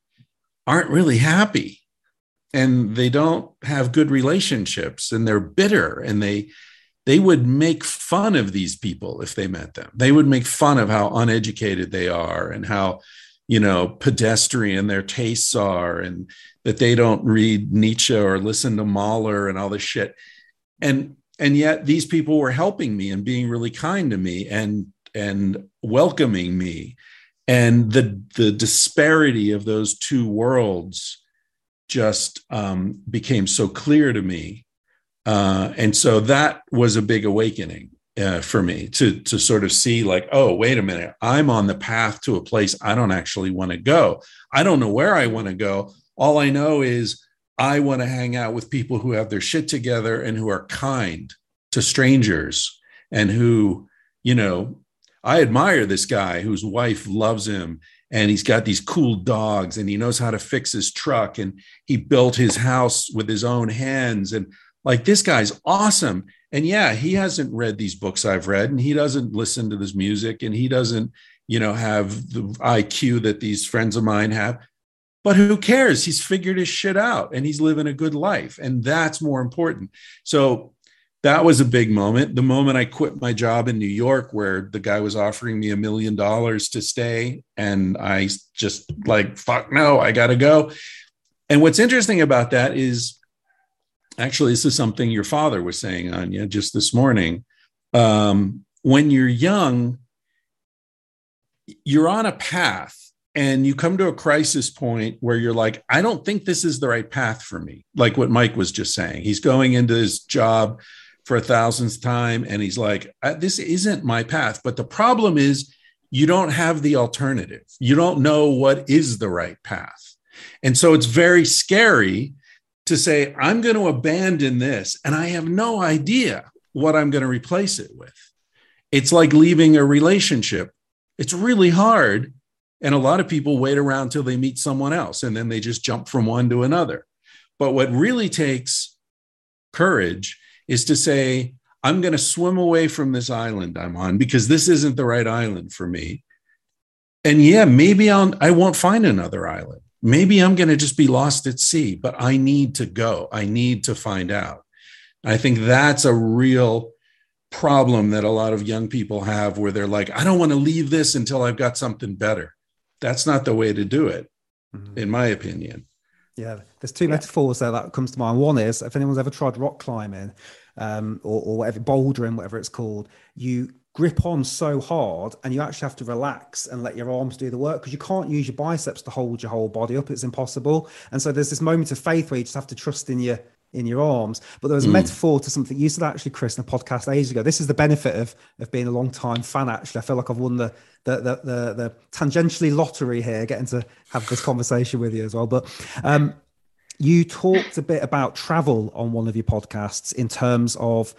aren't really happy and they don't have good relationships and they're bitter and they they would make fun of these people if they met them. They would make fun of how uneducated they are and how you know pedestrian their tastes are and that they don't read nietzsche or listen to mahler and all this shit. And and yet these people were helping me and being really kind to me and and welcoming me. And the the disparity of those two worlds just um, became so clear to me uh, and so that was a big awakening uh, for me to to sort of see like oh wait a minute i'm on the path to a place i don't actually want to go. I don't know where i want to go. All i know is i want to hang out with people who have their shit together and who are kind to strangers and who you know i admire this guy whose wife loves him and he's got these cool dogs and he knows how to fix his truck and he built his house with his own hands and like this guy's awesome. And yeah he hasn't read these books i've read and he doesn't listen to this music and he doesn't you know have the iq that these friends of mine have. But who cares? He's figured his shit out and he's living a good life and that's more important. So that was a big moment the moment i quit my job in new york where the guy was offering me a million dollars to stay and i just like fuck no i gotta go and what's interesting about that is actually, this is something your father was saying, Anya, just this morning. Um, when you're young, you're on a path and you come to a crisis point where you're like, I don't think this is the right path for me. Like what Mike was just saying. He's going into his job for a thousandth time and he's like, uh, this isn't my path. But the problem is, you don't have the alternative. You don't know what is the right path. And so it's very scary to say, I'm going to abandon this and I have no idea what I'm going to replace it with. It's like leaving a relationship. It's really hard. And a lot of people wait around till they meet someone else and then they just jump from one to another. But what really takes courage is to say, I'm going to swim away from this island I'm on because this isn't the right island for me. And yeah, maybe I'll, I won't find another island maybe I'm going to just be lost at sea, but I need to go. I need to find out. I think that's a real problem that a lot of young people have where they're like, I don't want to leave this until I've got something better. That's not the way to do it, mm-hmm. in my opinion. Yeah, there's two yeah. metaphors there that comes to mind. One is if anyone's ever tried rock climbing um, or, or whatever, bouldering, whatever it's called, you grip on so hard and you actually have to relax and let your arms do the work because you can't use your biceps to hold your whole body up it's impossible and so there's this moment of faith where you just have to trust in your in your arms. But there was a mm. metaphor to something you said actually chris in a podcast ages ago. This is the benefit of of being a long time fan actually. I feel like i've won the the the the, the tangentially lottery here getting to have this conversation with you as well. But um you talked a bit about travel on one of your podcasts in terms of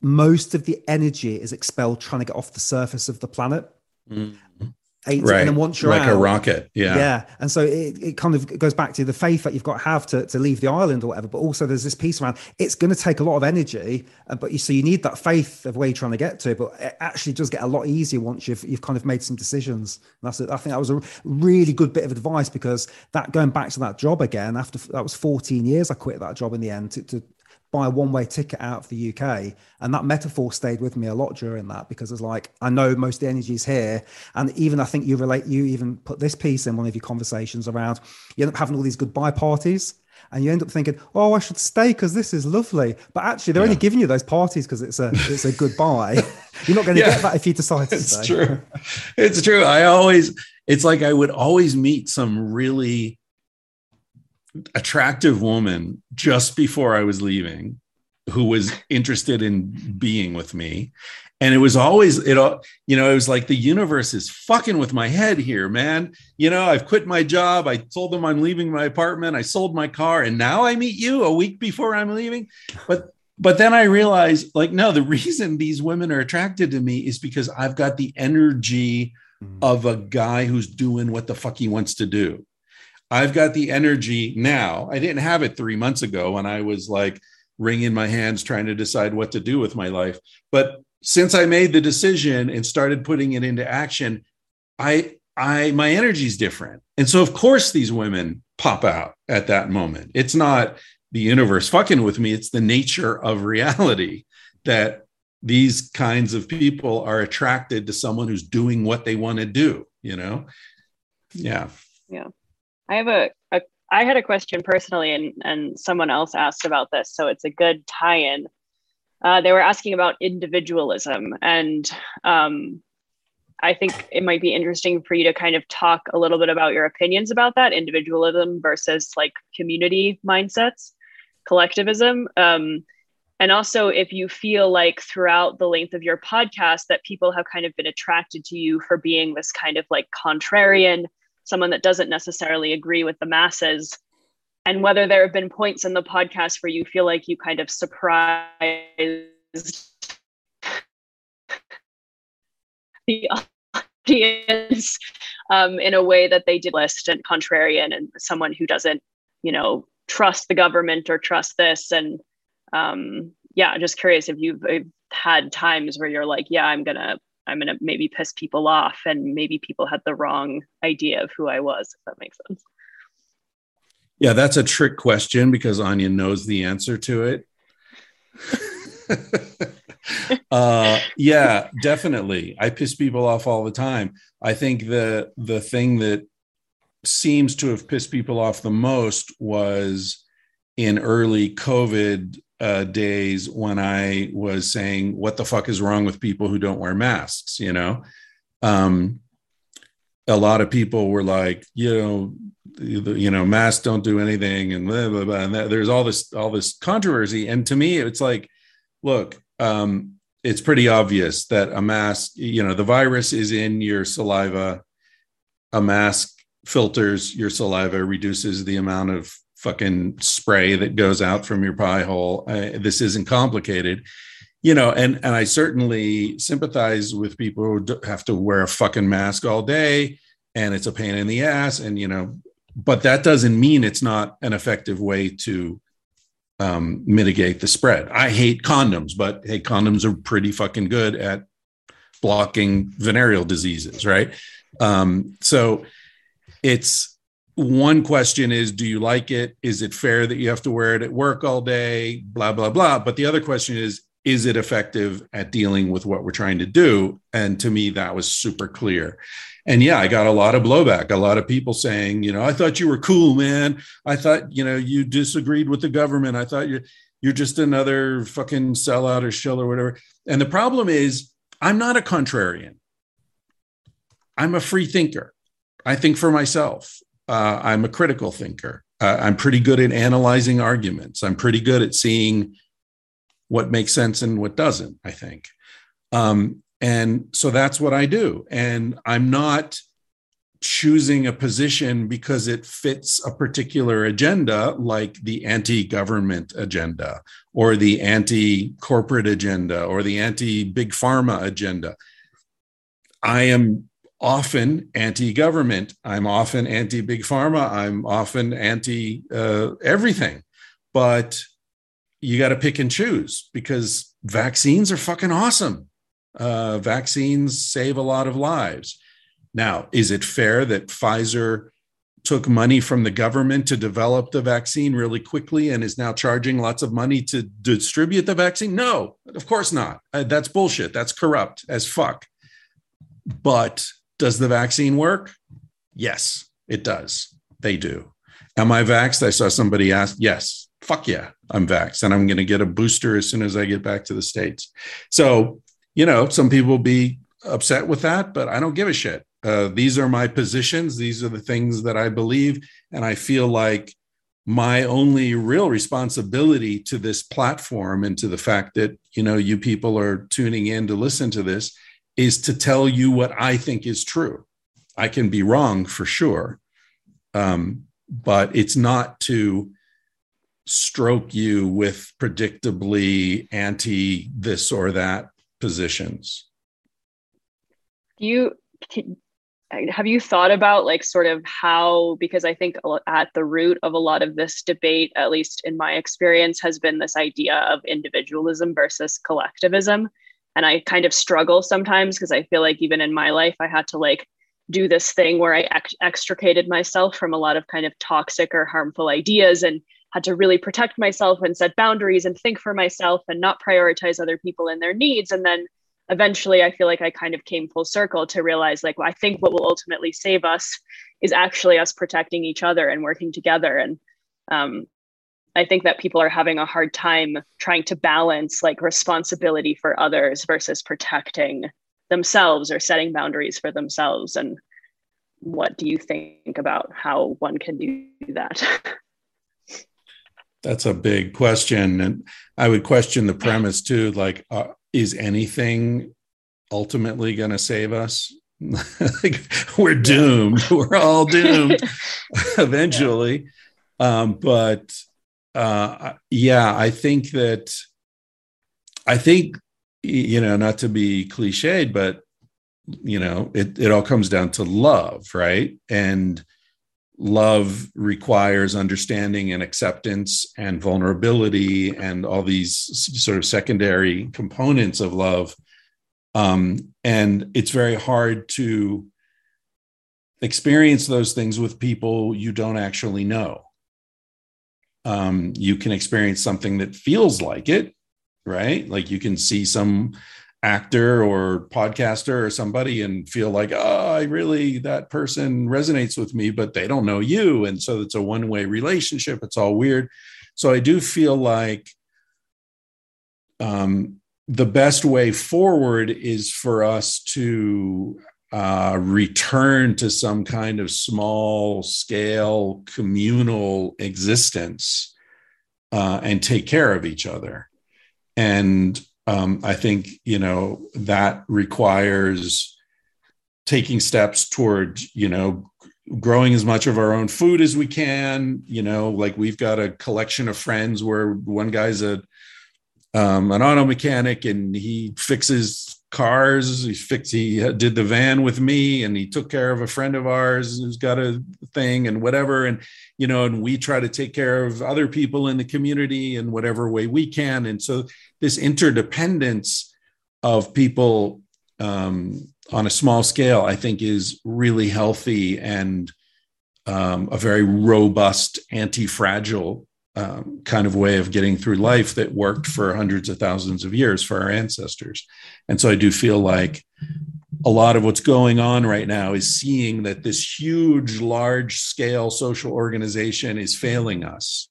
most of the energy is expelled trying to get off the surface of the planet. Mm-hmm. right. And then once you're like out, a rocket. Yeah. Yeah. And so it, it kind of goes back to the faith that you've got to have to, to leave the island or whatever. But also there's this piece around it's going to take a lot of energy. Uh, but you so you need that faith of where you're trying to get to. But it actually does get a lot easier once you've you've kind of made some decisions. And that's it. I think that was a really good bit of advice because that going back to that job again after that was 14 years I quit that job in the end to, to buy a one way ticket out of the UK. And that metaphor stayed with me a lot during that because it's like, I know most of the energy is here. And even I think you relate, you even put this piece in one of your conversations around you end up having all these goodbye parties and you end up thinking, "Oh, I should stay because this is lovely." But actually, they're yeah. only giving you those parties because it's a it's a goodbye. [LAUGHS] You're not going to yeah. get that if you decide to it's stay. It's true. It's true. I always, it's like I would always meet some really attractive woman just before I was leaving who was interested in being with me. And it was always it all you know it was like the universe is fucking with my head here man. You know i've quit my job. I told them i'm leaving my apartment. I sold my car. And now i meet you a week before i'm leaving. But but then i realized like no the reason these women are attracted to me is because i've got the energy mm-hmm. of a guy who's doing what the fuck he wants to do i've got the energy now i didn't have it 3 months ago when i was like wringing my hands trying to decide what to do with my life but since I made the decision and started putting it into action, I I my energy is different. And so of course these women pop out at that moment. It's not the universe fucking with me, it's the nature of reality that these kinds of people are attracted to someone who's doing what they want to do, you know? Yeah. Yeah. I have a, a I had a question personally and and someone else asked about this, so it's a good tie-in uh, they were asking about individualism. And um, I think it might be interesting for you to kind of talk a little bit about your opinions about that individualism versus like community mindsets, collectivism. Um, and also, if you feel like throughout the length of your podcast that people have kind of been attracted to you for being this kind of like contrarian, someone that doesn't necessarily agree with the masses, and whether there have been points in the podcast where you feel like you kind of surprised the audience um, in a way that they did list and contrarian and someone who doesn't you know trust the government or trust this. And um, yeah just curious if you've had times where you're like yeah i'm gonna i'm gonna maybe piss people off and maybe people had the wrong idea of who i was if that makes sense yeah, that's a trick question because Anya knows the answer to it. [LAUGHS] uh, yeah, definitely. I piss people off all the time. I think the the thing that seems to have pissed people off the most was in early COVID uh, days when I was saying, "What the fuck is wrong with people who don't wear masks?" You know, um, a lot of people were like, you know, you know masks don't do anything and blah blah blah and that, there's all this all this controversy. And to me it's like look um it's pretty obvious that a mask you know the virus is in your saliva. A mask filters your saliva reduces the amount of fucking spray that goes out from your pie hole uh, this isn't complicated you know and and i certainly sympathize with people who have to wear a fucking mask all day and it's a pain in the ass and you know but that doesn't mean it's not an effective way to um, mitigate the spread. I hate condoms, but hey, condoms are pretty fucking good at blocking venereal diseases, right? Um, so it's one question is do you like it? Is it fair that you have to wear it at work all day? Blah, blah, blah. But the other question is, is it effective at dealing with what we're trying to do? And to me, that was super clear and yeah, I got a lot of blowback, a lot of people saying, you know, I thought you were cool, man. I thought, you know, you disagreed with the government. I thought you're you're just another fucking sellout or shill or whatever. And the problem is, I'm not a contrarian. I'm a free thinker. I think for myself. Uh, I'm a critical thinker. Uh, I'm pretty good at analyzing arguments. I'm pretty good at seeing what makes sense and what doesn't. I think. Um, and so that's what I do. And I'm not choosing a position because it fits a particular agenda, like the anti government agenda or the anti corporate agenda or the anti big pharma agenda. I am often anti government. I'm often anti big pharma. I'm often anti uh, everything. But you got to pick and choose because vaccines are fucking awesome uh, vaccines save a lot of lives. Now, is it fair that Pfizer took money from the government to develop the vaccine really quickly and is now charging lots of money to distribute the vaccine? No, of course not. Uh, that's bullshit. That's corrupt as fuck. But does the vaccine work? Yes, it does. They do. Am I vaxxed? I saw somebody ask, yes, fuck yeah, I'm vaxxed. And I'm going to get a booster as soon as I get back to the States. So, you know, some people will be upset with that, but I don't give a shit. Uh, these are my positions. These are the things that I believe. And I feel like my only real responsibility to this platform and to the fact that, you know, you people are tuning in to listen to this is to tell you what I think is true. I can be wrong for sure. Um, but it's not to stroke you with predictably anti this or that positions. Do you have you thought about like sort of how because i think at the root of a lot of this debate at least in my experience has been this idea of individualism versus collectivism and i kind of struggle sometimes because i feel like even in my life i had to like do this thing where i ex- extricated myself from a lot of kind of toxic or harmful ideas and had to really protect myself and set boundaries and think for myself and not prioritize other people and their needs. And then eventually i feel like i kind of came full circle to realize like well, i think what will ultimately save us is actually us protecting each other and working together. And um, i think that people are having a hard time trying to balance like responsibility for others versus protecting themselves or setting boundaries for themselves and what do you think about how one can do that that's a big question and i would question the premise too like uh, is anything ultimately going to save us? [LAUGHS] like we're doomed. we're all doomed [LAUGHS] eventually. Yeah. Um, but uh, yeah, I think that I think you know, not to be cliched, but you know, it it all comes down to love, right? And love requires understanding and acceptance and vulnerability and all these sort of secondary components of love um, and it's very hard to experience those things with people you don't actually know um, you can experience something that feels like it right? Like you can see some actor or podcaster or somebody and feel like oh i really that person resonates with me but they don't know you. And so it's a one way relationship. It's all weird. So i do feel like um, the best way forward is for us to uh, return to some kind of small scale communal existence uh, and take care of each other and um, I think you know that requires taking steps toward you know growing as much of our own food as we can. You know, like we've got a collection of friends where one guy's a um, an auto mechanic and he fixes cars. He fixed, he did the van with me and he took care of a friend of ours who's got a thing and whatever. And, you know, and we try to take care of other people in the community in whatever way we can. And so this interdependence of people um, on a small scale, I think is really healthy and um, a very robust, anti-fragile um, kind of way of getting through life that worked for hundreds of thousands of years for our ancestors. And so I do feel like a lot of what's going on right now is seeing that this huge, large scale social organization is failing us.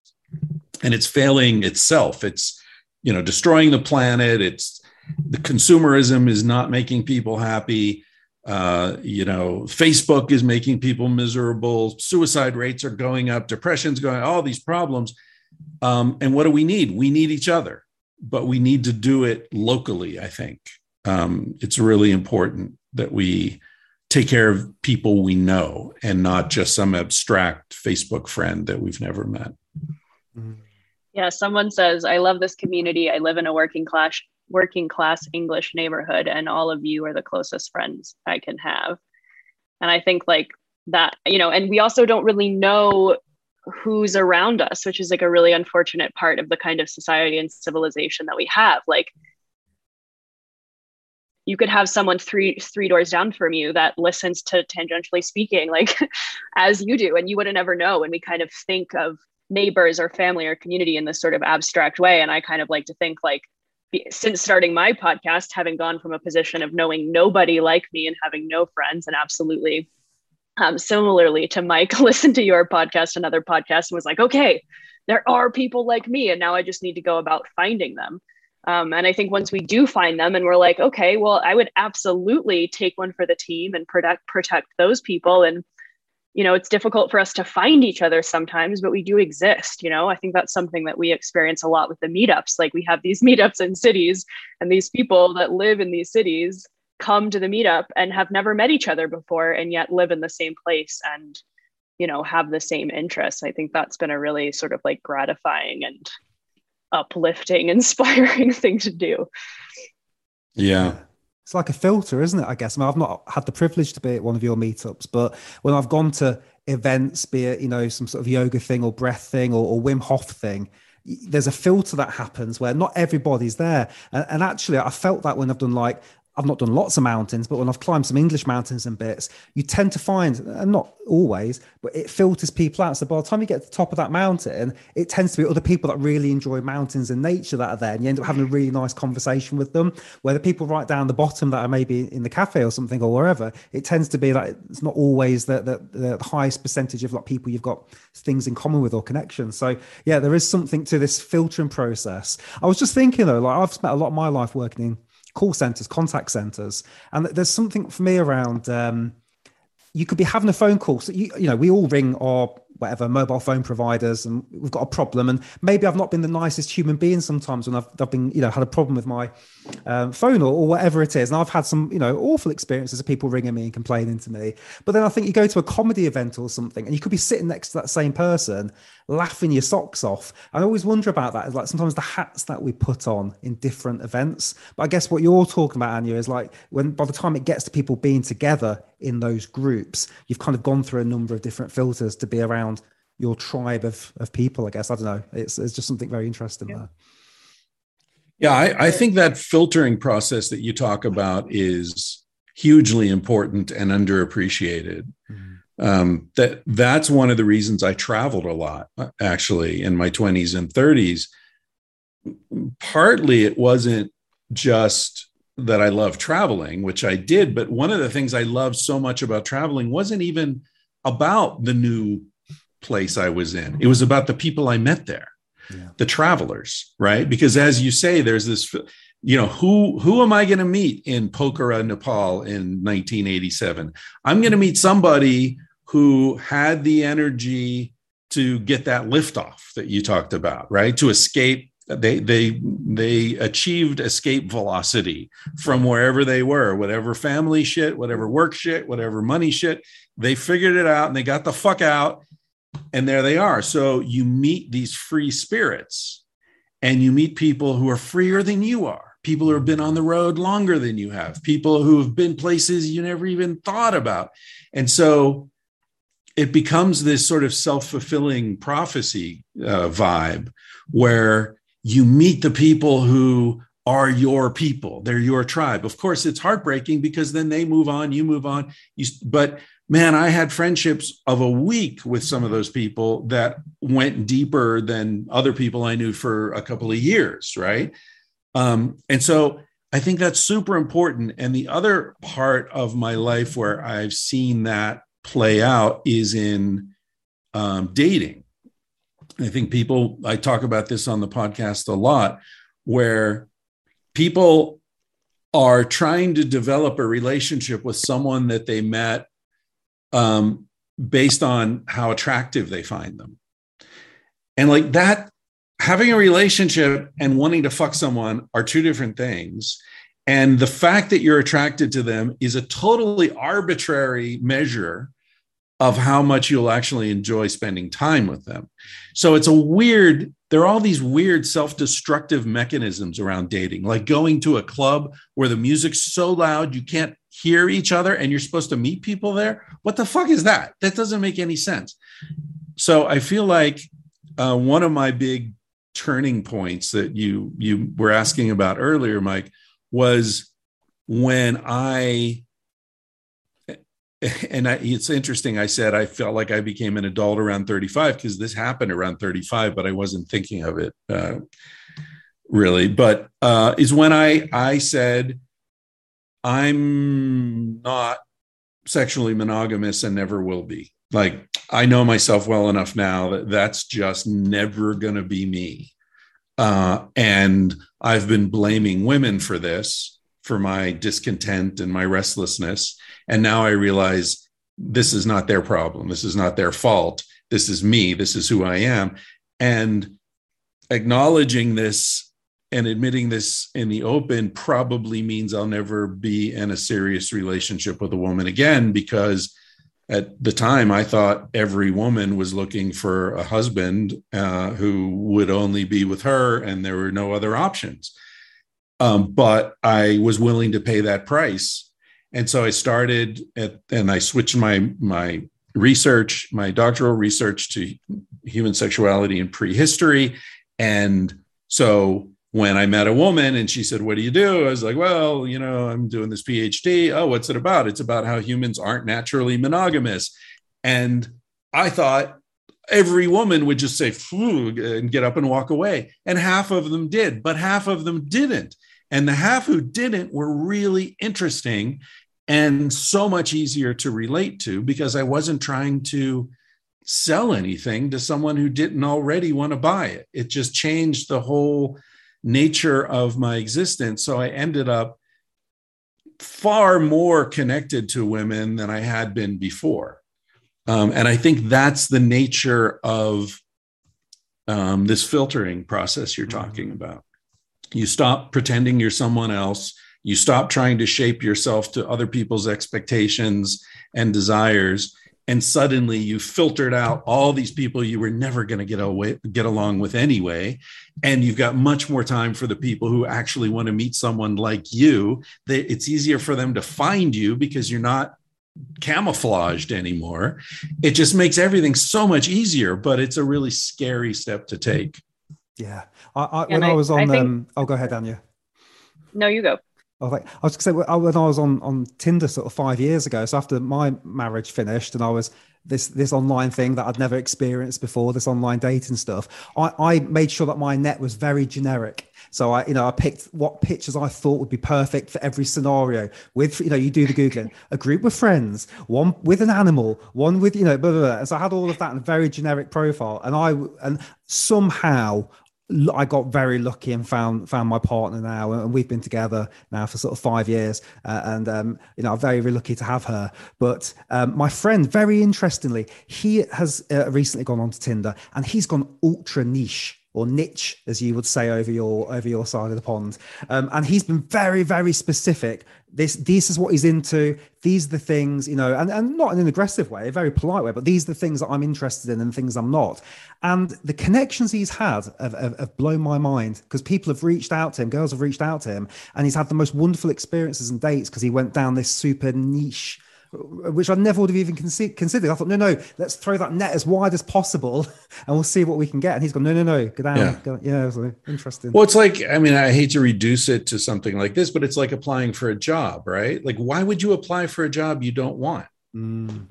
And it's failing itself. It's, you know, destroying the planet. It's the consumerism is not making people happy. Uh, you know, Facebook is making people miserable. Suicide rates are going up. Depression's going. All these problems um, and what do we need? We need each other, but we need to do it locally, I think. Um, it's really important that we take care of people we know and not just some abstract Facebook friend that we've never met. Yeah, someone says, I love this community. I live in a working class working class English neighborhood, and all of you are the closest friends I can have. And I think like that, you know, and we also don't really know who's around us, which is like a really unfortunate part of the kind of society and civilization that we have. Like, you could have someone three three doors down from you that listens to tangentially speaking like [LAUGHS] as you do and you wouldn't ever know and we kind of think of neighbors or family or community in this sort of abstract way and i kind of like to think like since starting my podcast having gone from a position of knowing nobody like me and having no friends and absolutely um, similarly to mike [LAUGHS] listened to your podcast another podcast and was like okay there are people like me and now i just need to go about finding them um, and I think once we do find them and we're like, okay, well, I would absolutely take one for the team and protect protect those people. And you know, it's difficult for us to find each other sometimes, but we do exist. You know, I think that's something that we experience a lot with the meetups. Like we have these [LAUGHS] meetups in cities, and these people that live in these cities come to the meetup and have never met each other before, and yet live in the same place and you know have the same interests. I think that's been a really sort of like gratifying and uplifting, [LAUGHS] inspiring thing to do. Yeah. It's like a filter, isn't it? I guess. I mean, I've not had the privilege to be at one of your meetups, but when I've gone to events, be it, you know, some sort of yoga thing or breath thing or, or Wim Hof thing, there's a filter that happens where not everybody's there. And, and, actually, I felt that when I've done like I've not done lots of mountains, but when I've climbed some English mountains and bits, you tend to find, and not always, but it filters people out. So by the time you get to the top of that mountain, it tends to be other people that really enjoy mountains and nature that are there. And you end up having a really nice conversation with them. Where the people right down the bottom that are maybe in the cafe or something or wherever, it tends to be like it's not always the, the, the highest percentage of like people you've got things in common with or connections. So yeah, there is something to this filtering process. I was just thinking though, like I've spent a lot of my life working in call centers, contact centers. And there's something for me around um, you could be having a phone call. So, you, you know, we all ring our whatever mobile phone providers and we've got a problem and maybe i've not been the nicest human being sometimes when i've, I've been you know had a problem with my um, phone or, or, whatever it is and i've had some you know awful experiences of people ringing me and complaining to me but then i think you go to a comedy event or something and you could be sitting next to that same person laughing your socks off i always wonder about that is like sometimes the hats that we put on in different events but i guess what you're talking about anya is like when by the time it gets to people being together in those groups you've kind of gone through a number of different filters to be around your tribe of of people. I guess I don't know. It's it's just something very interesting yeah. there. Yeah, I, I think that filtering process that you talk about is hugely important and underappreciated. Mm-hmm. Um, that that's one of the reasons I traveled a lot, actually, in my twenties and thirties. Partly, it wasn't just that I love traveling, which I did, but one of the things I loved so much about traveling wasn't even about the new place I was in. It was about the people I met there, yeah. the travelers, right? Because as you say, there's this, you know, who who am I going to meet in Pokhara, Nepal in 1987? I'm going to meet somebody who had the energy to get that liftoff that you talked about, right? To escape they they they achieved escape velocity from wherever they were whatever family shit whatever work shit whatever money shit they figured it out and they got the fuck out and there they are. So you meet these free spirits and you meet people who are freer than you are, people who have been on the road longer than you have, people who have been places you never even thought about. And so it becomes this sort of self fulfilling prophecy uh, vibe where you meet the people who are your people they're your tribe of course it's heartbreaking because then they move on you move on you, but man, I had friendships of a week with some of those people that went deeper than other people I knew for a couple of years, right? Um, and so I think that's super important. And the other part of my life where I've seen that play out is in um, dating. I think people, I talk about this on the podcast a lot, where people are trying to develop a relationship with someone that they met um, based on how attractive they find them. And like that, having a relationship and wanting to fuck someone are two different things. And the fact that you're attracted to them is a totally arbitrary measure of how much you'll actually enjoy spending time with them. So it's a weird, there are all these weird self destructive mechanisms around dating, like going to a club where the music's so loud you can't hear each other and you're supposed to meet people there. What the fuck is that? That doesn't make any sense. So I feel like uh, one of my big turning points that you you were asking about earlier, Mike, was when I [LAUGHS] and I, it's interesting. I said I felt like I became an adult around 35 because this happened around 35, but I wasn't thinking of it uh, really. But uh, is when I I said I'm not sexually monogamous and never will be. Like I know myself well enough now that that's just never going to be me. Uh, and I've been blaming women for this, for my discontent and my restlessness. And now I realize this is not their problem. This is not their fault. This is me. This is who I am. And acknowledging this and admitting this in the open probably means I'll never be in a serious relationship with a woman again because at the time I thought every woman was looking for a husband uh, who would only be with her and there were no other options. Um, but I was willing to pay that price. And so I started at, and I switched my, my research, my doctoral research to human sexuality and prehistory. And so when I met a woman and she said, What do you do? I was like, Well, you know, I'm doing this PhD. Oh, what's it about? It's about how humans aren't naturally monogamous. And I thought every woman would just say, and get up and walk away. And half of them did, but half of them didn't. And the half who didn't were really interesting and so much easier to relate to because I wasn't trying to sell anything to someone who didn't already want to buy it. It just changed the whole nature of my existence. So I ended up far more connected to women than I had been before. Um, and I think that's the nature of um, this filtering process you're talking mm-hmm. about. You stop pretending you're someone else. You stop trying to shape yourself to other people's expectations and desires. And suddenly you filtered out all these people you were never going to get away get along with anyway. And you've got much more time for the people who actually want to meet someone like you. It's easier for them to find you because you're not camouflaged anymore. It just makes everything so much easier but it's a really scary step to take yeah I, I when I, I, was on think, um oh go ahead anya no you go I was like, I was going to say when I was on on Tinder sort of five years ago. So after my marriage finished, and I was this this online thing that I'd never experienced before, this online dating stuff. I, I made sure that my net was very generic. So I, you know, I picked what pictures I thought would be perfect for every scenario. With, you know, you do the googling, a group of friends, one with an animal, one with, you know, blah, blah, blah. And so I had all of that in a very generic profile, and I, and somehow I got very lucky and found found my partner now, and we've been together now for sort of five years. Uh, and um, you know, I'm very, very lucky to have her. But um, my friend, very interestingly, he has uh, recently gone on to Tinder, and he's gone ultra niche or niche, as you would say over your over your side of the pond. Um, and he's been very, very specific. This this is what he's into. These are the things, you know, and, and not in an aggressive way, a very polite way, but these are the things that I'm interested in and things I'm not. And the connections he's had have, have, have blown my mind because people have reached out to him, girls have reached out to him, and he's had the most wonderful experiences and dates because he went down this super niche which I never would have even considered. I thought, no, no, let's throw that net as wide as possible, [LAUGHS] and we'll see what we can get. And he's gone, no, no, no, go down. Yeah, go, yeah, it was interesting. Well, it's like, I mean, I hate to reduce it to something like this, but it's like applying for a job, right? Like, why would you apply for a job you don't want? Mm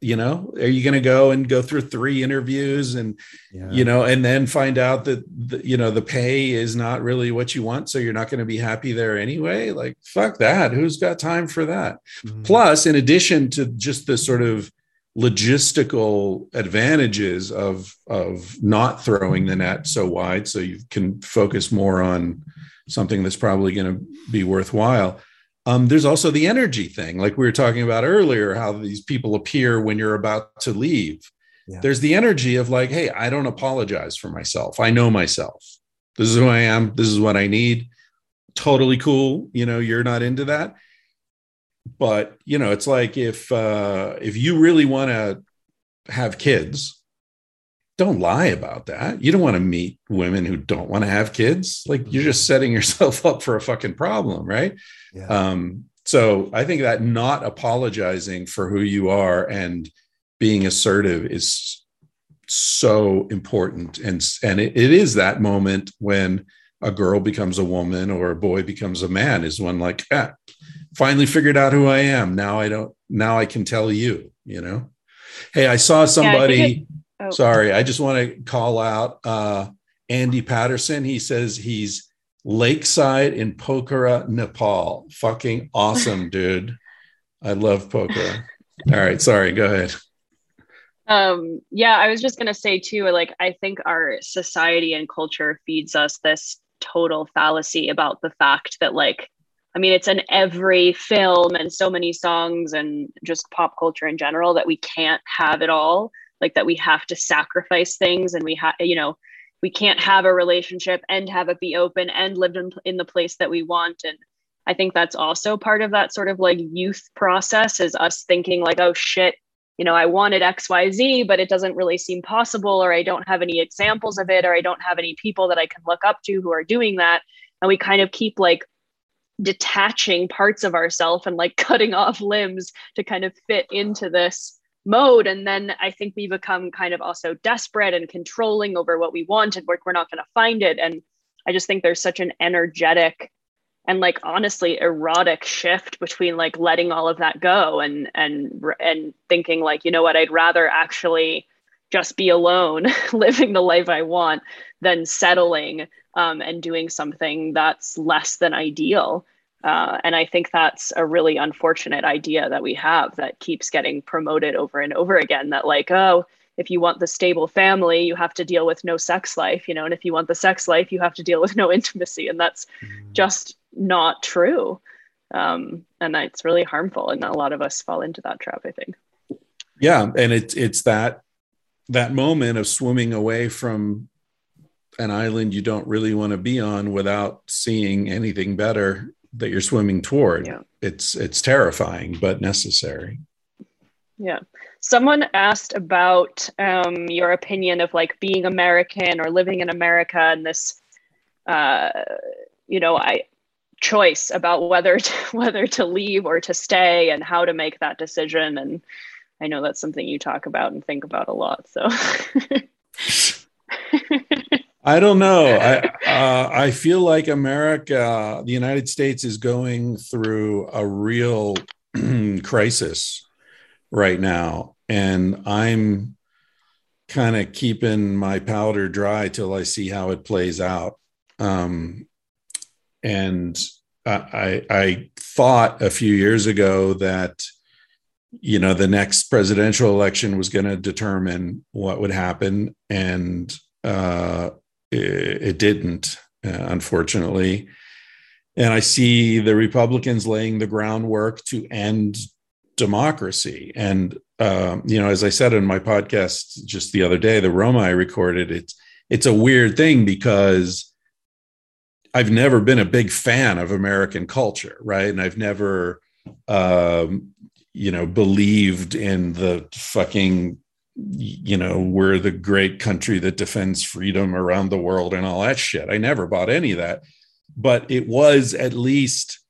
you know are you going to go and go through three interviews and yeah. you know and then find out that the, you know the pay is not really what you want so you're not going to be happy there anyway like fuck that who's got time for that mm-hmm. plus in addition to just the sort of logistical advantages of of not throwing the net so wide so you can focus more on something that's probably going to be worthwhile um, there's also the energy thing, like we were talking about earlier, how these people appear when you're about to leave. Yeah. There's the energy of like, hey, I don't apologize for myself. I know myself. This is who I am. This is what I need. Totally cool. You know, you're not into that. But you know, it's like if uh if you really want to have kids, don't lie about that. You don't want to meet women who don't want to have kids. Like you're just setting yourself [LAUGHS] up for a fucking problem, right? Yeah. Um, so I think that not apologizing for who you are and being assertive is so important. And and it, it is that moment when a girl becomes a woman or a boy becomes a man is when like ah, finally figured out who i am now i don't now i can tell you you know hey i saw somebody yeah, I it, oh. sorry i just want to call out uh andy patterson. He says he's lakeside in pokhara nepal. Fucking awesome [LAUGHS] dude. I love pokhara. All right sorry go ahead. Um yeah i was just going to say too like i think our society and culture feeds us this total fallacy about the fact that like i mean it's in every film and so many songs and just pop culture in general that we can't have it all like that we have to sacrifice things and we have you know we can't have a relationship and have it be open and live in, in the place that we want and i think that's also part of that sort of like youth process is us thinking like oh shit you know, I wanted XYZ, but it doesn't really seem possible, or I don't have any examples of it, or I don't have any people that I can look up to who are doing that. And we kind of keep like detaching parts of ourselves and like [LAUGHS] cutting off limbs to kind of fit into this mode. And then I think we become kind of also desperate and controlling over what we want and we're, we're not going to find it. And I just think there's such an energetic and like honestly erotic shift between like letting all of that go and and and thinking like you know what i'd rather actually just be alone [LAUGHS] living the life i want than settling um, and doing something that's less than ideal uh, and i think that's a really unfortunate idea that we have that keeps getting promoted over and over again that like oh if you want the stable family you have to deal with no sex life you know and if you want the sex life you have to deal [LAUGHS] with no intimacy and that's mm. just not true. Um, and that's really harmful. And a lot of us fall into that trap, I think. Yeah. And it's, it's that, that moment of swimming away from an island you don't really want to be on without seeing anything better that you're swimming toward. Yeah. It's, it's terrifying, but necessary. Yeah. Someone asked about um, your opinion of like being American or living in America and this, uh, you know, I, choice about whether to, [LAUGHS] whether to leave or to stay and how to make that decision and i know that's something you talk about and think about a lot so [LAUGHS] [LAUGHS] i don't know. I uh, i feel like america the united states is going through a real [CLEARS THROAT] crisis right now. And i'm kind of keeping my powder dry till i see how it plays out. Um, and I, I thought a few years ago that you know the next presidential election was going to determine what would happen, and uh, it, it, didn't, uh, unfortunately. And I see the Republicans laying the groundwork to end democracy. And um, you know, as I said in my podcast just the other day, the Roma I recorded, it's it's a weird thing because I've never been a big fan of American culture, right? And I've never, um, you know, believed in the fucking, you know, we're the great country that defends freedom around the world and all that shit. I never bought any of that, but it was at least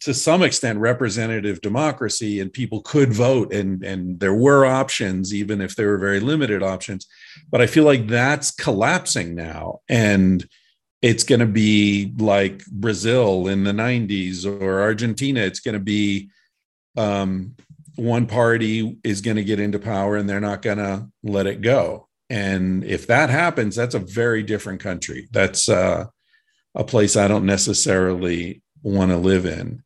to some extent representative democracy and people could vote and and there were options even if there were very limited options but i feel like that's collapsing now and it's going to be like Brazil in the 90s or Argentina. It's going to be um, one party is going to get into power and they're not going to let it go. And if that happens, that's a very different country. That's uh, a place I don't necessarily want to live in.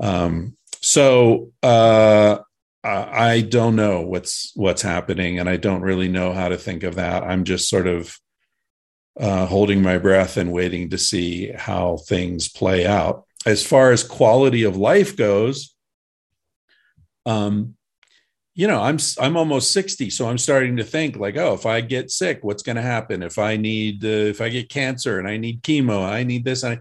Um, so uh, I don't know what's what's happening, and I don't really know how to think of that. I'm just sort of uh, holding my breath and waiting to see how things play out. As far as quality of life goes, um, you know, I'm I'm almost sixty, so I'm starting to think like, oh, if I get sick, what's going to happen? If I need, uh, if I get cancer and I need chemo, I need this. I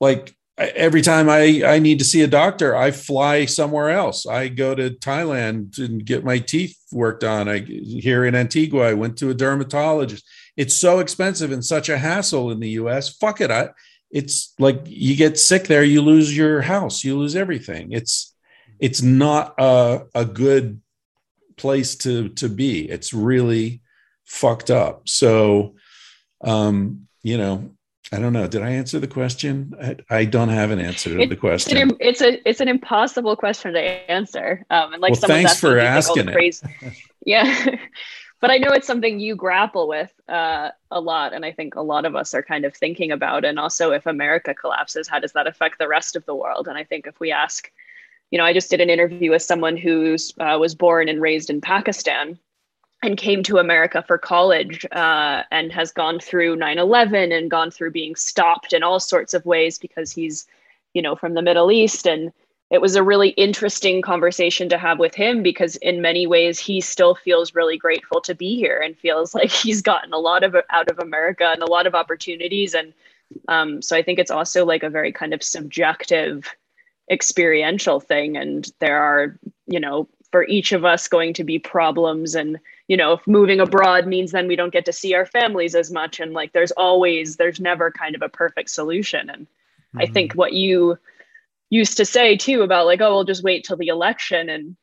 like every time I I need to see a doctor, I fly somewhere else. I go to Thailand and get my teeth worked on. I here in Antigua, I went to a dermatologist it's so expensive and such a hassle in the US. Fuck it. I, it's like you get sick there, you lose your house, you lose everything. It's it's not a, a good place to to be. It's really fucked up. So um, you know, I don't know. Did I answer the question? I, I don't have an answer to it, the question. It's an, it's a it's an impossible question to answer. Um, and like well, thanks for asking like, it. yeah, [LAUGHS] but I know it's something you grapple with uh, a lot, and I think a lot of us are kind of thinking about. And also, if America collapses, how does that affect the rest of the world? And I think if we ask, you know, I just did an interview with someone who uh, was born and raised in Pakistan, and came to America for college uh, and has gone through 9 11 and gone through being stopped in all sorts of ways because he's, you know, from the Middle East. And it was a really interesting conversation to have with him because, in many ways, he still feels really grateful to be here and feels [LAUGHS] like he's gotten a lot of out of America and a lot of opportunities. And um, so I think it's also like a very kind of subjective experiential thing. And there are, you know, for each of us going to be problems. And you know if moving abroad means then we don't get to see our families as much. And like there's always there's never kind of a perfect solution. And mm-hmm. i think what you used to say too about like oh we'll just wait till the election. And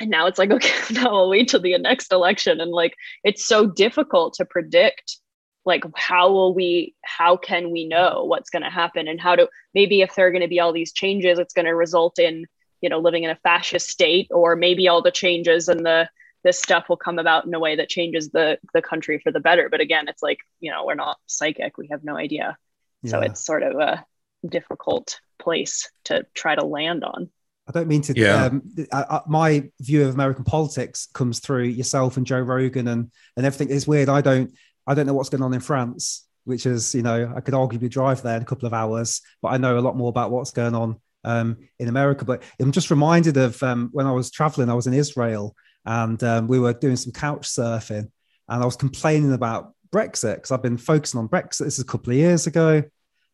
and now it's like [LAUGHS] okay now we'll wait till the next election. And like it's so difficult to predict like how will we how can we know what's going to happen and how to maybe if there are going to be all these changes it's going to result in you know living in a fascist state or maybe all the changes and the this stuff will come about in a way that changes the the country for the better but again it's like you know we're not psychic we have no idea yeah. so it's sort of a difficult place to try to land on I don't mean to. Yeah. Um, I, I, my view of American politics comes through yourself and Joe Rogan and and everything. It's weird. I don't. I don't know what's going on in France, which is you know I could arguably drive there in a couple of hours, but I know a lot more about what's going on um, in America. But I'm just reminded of um, when I was traveling, I was in Israel and um, we were doing some couch surfing and I was complaining about Brexit because I've been focusing on Brexit. This is a couple of years ago.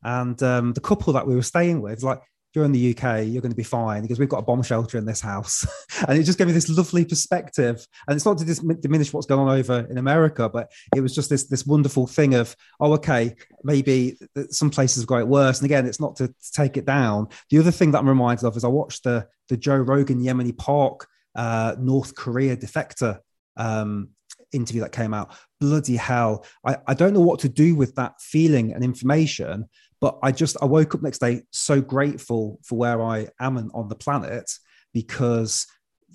And um, the couple that we were staying with, like, you're in the UK, you're going to be fine because we've got a bomb shelter in this house. [LAUGHS] and it just gave me this lovely perspective. And it's not to dis- diminish what's going on over in America, but it was just this, this wonderful thing of, oh, okay, maybe some places have got it worse. And again, it's not to, to take it down. The other thing that I'm reminded of is I watched the, the Joe Rogan Yeonmi Park uh, North Korea defector um, interview that came out. Bloody hell. I, I don't know what to do with that feeling and information but I just I woke up next day so grateful for where I am on the planet because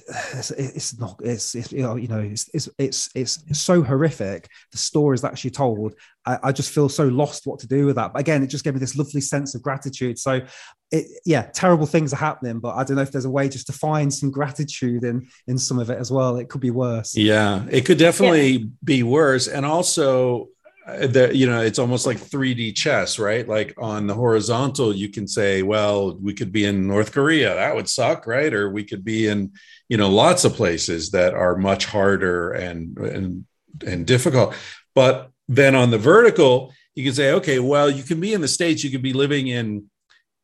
it's, not it's, it's, you know it's, it's it's it's so horrific the stories that she told. I, I, just feel so lost what to do with that. But again it just gave me this lovely sense of gratitude. So it yeah terrible things are happening but i don't know if there's a way just to find some gratitude in in some of it as well. It could be worse. Yeah it could definitely yeah. be worse. And also that you know it's almost like 3d chess right? Like on the horizontal you can say well we could be in north korea that would suck right? Or we could be in you know lots of places that are much harder and and and difficult. But then on the vertical you can say okay well you can be in the states you could be living in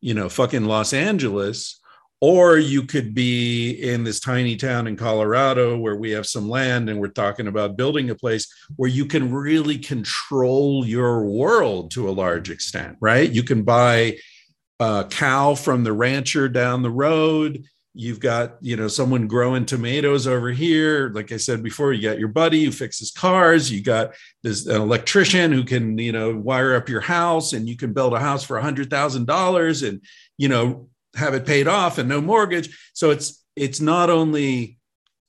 you know fucking los angeles or you could be in this tiny town in Colorado where we have some land and we're talking about building a place where you can really control your world to a large extent, right? You can buy a cow from the rancher down the road. You've got, you know, someone growing tomatoes over here. Like I said before, you got your buddy who fixes cars. You got this an electrician who can, you know, wire up your house and you can build a house for a hundred thousand dollars and, you know, have it paid off and no mortgage. So it's it's not only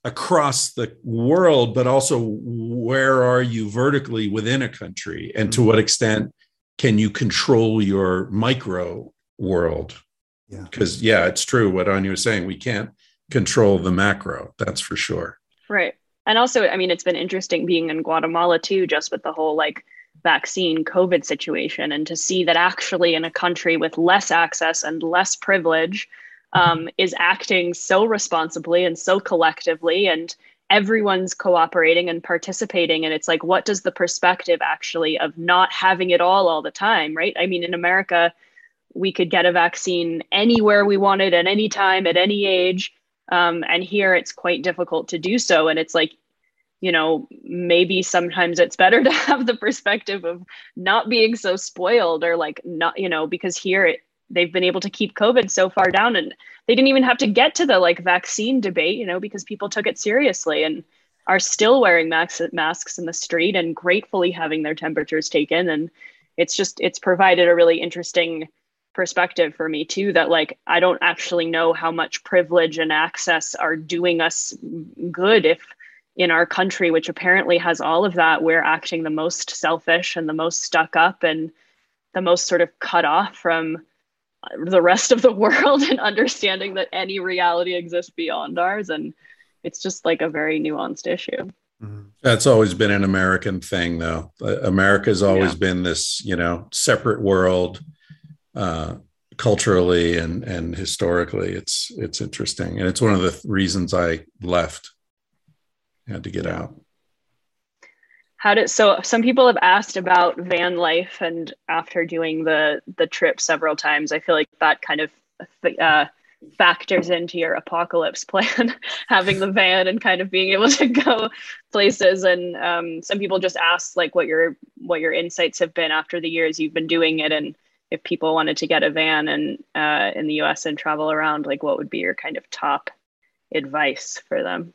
across the world, but also where are you vertically within a country, and to mm-hmm. what extent can you control your micro world? Yeah, because yeah, it's true what Anya was saying. We can't control the macro. That's for sure. Right. And also, I mean, it's been interesting being in Guatemala too, just with the whole like vaccine COVID situation, and to see that actually in a country with less access and less privilege um, is acting so responsibly and so collectively, and everyone's cooperating and participating. And it's like, what does the perspective actually of not having it all all the time, right? I mean, in America, we could get a vaccine anywhere we wanted at any time, at any age. Um, and here it's quite difficult to do so. And it's like you know, maybe sometimes it's better [LAUGHS] to have the perspective of not being so spoiled or like not, you know, because here it, they've been able to keep COVID so far down and they didn't even have to get to the like vaccine debate, you know, because people took it seriously. And are still wearing masks masks in the street and gratefully having their temperatures taken and it's just it's provided a really interesting perspective for me too that like i don't actually know how much privilege and access are doing us good if in our country which apparently has all of that we're acting the most selfish and the most stuck up and the most sort of cut off from the rest of the [LAUGHS] world and understanding that any reality exists beyond ours and it's just like a very nuanced issue mm-hmm. that's always been an american thing though america's always yeah. been this you know separate world uh, culturally and and historically. It's it's interesting, and it's one of the reasons I left. Had to get out. How did so? Some people have asked about van life, and after doing the the trip several times, I feel like that kind of uh, factors into your apocalypse [LAUGHS] plan having the van and kind of being able to go places and um, some people just ask like what your what your insights have been after the years you've been doing it and if people wanted to get a van and uh, in the US and travel around, like what would be your kind of top advice for them?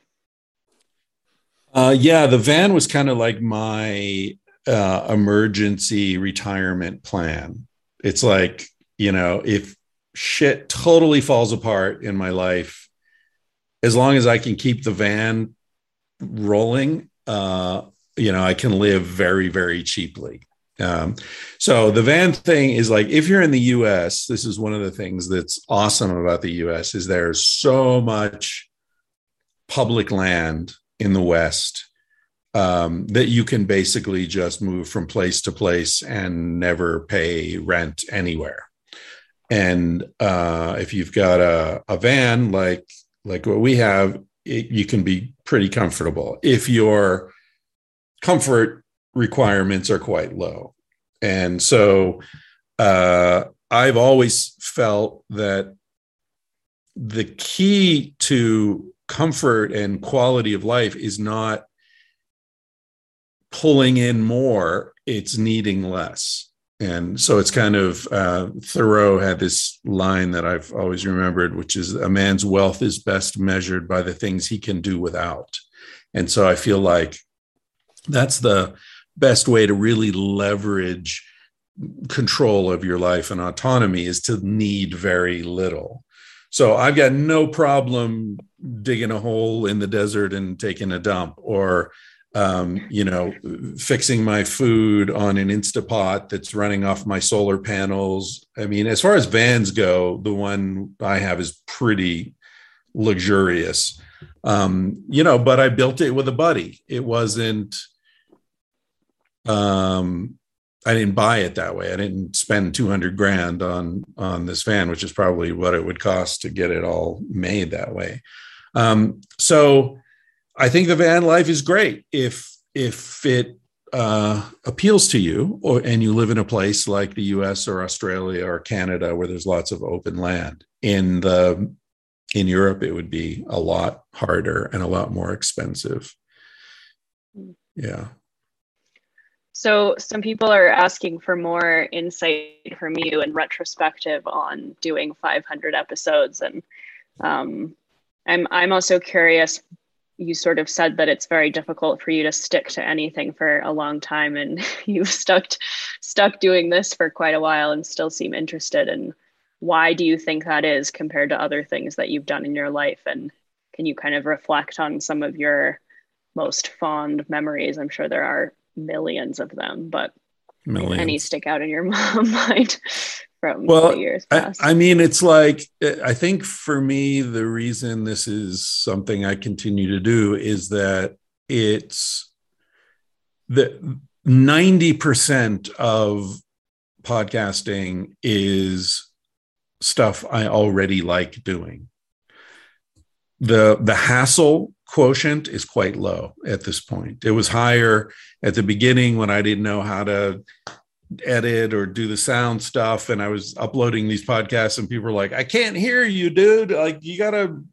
Uh, yeah, the van was kind of like my uh, emergency retirement plan. It's like, you know, if shit totally falls apart in my life, as long as I can keep the van rolling, uh, you know, I can live very, very cheaply. Um, so the van thing is like if you're in the US, this is one of the things that's awesome about the US is there's so much public land in the West um, that you can basically just move from place to place and never pay rent anywhere. And uh, if you've got a, a van like like what we have, it, you can be pretty comfortable. If your comfort requirements are quite low. And so uh, I've always felt that the key to comfort and quality of life is not pulling in more, it's needing less. And so it's kind of uh, Thoreau had this line that I've always remembered, which is a man's wealth is best measured by the things he can do without. And so I feel like that's the best way to really leverage control of your life and autonomy is to need very little. So I've got no problem digging a hole in the desert and taking a dump or um, you know, fixing my food on an Instapot that's running off my solar panels. I mean, as far as vans go, the one I have is pretty luxurious. Um, you know, but I built it with a buddy. It wasn't um, I didn't buy it that way. I didn't spend 200 grand on on this van, which is probably what it would cost to get it all made that way. Um, so I think the van life is great if if it uh, appeals to you, or and you live in a place like the U.S. or Australia or Canada where there's lots of open land. In the in Europe, it would be a lot harder and a lot more expensive. Hmm. Yeah. So some people are asking for more insight from you and retrospective on doing 500 episodes, and um, I'm I'm also curious. You sort of said that it's very difficult for you to stick to anything for a long time, and [LAUGHS] you've stuck stuck doing this for quite a while and still seem interested. And why do you think that is compared to other things that you've done in your life? And can you kind of reflect on some of your most fond memories? I'm sure there are millions of them, but millions. any stick out in your [LAUGHS] mind from well, years past? I, I mean, it's like I think for me, the reason this is something I continue to do is that it's the 90% of podcasting is stuff I already like doing. The the hassle quotient is quite low at this point. It was higher at the beginning when I didn't know how to edit or do the sound stuff and I was uploading these podcasts and people were like, I can't hear you, dude. Like you got to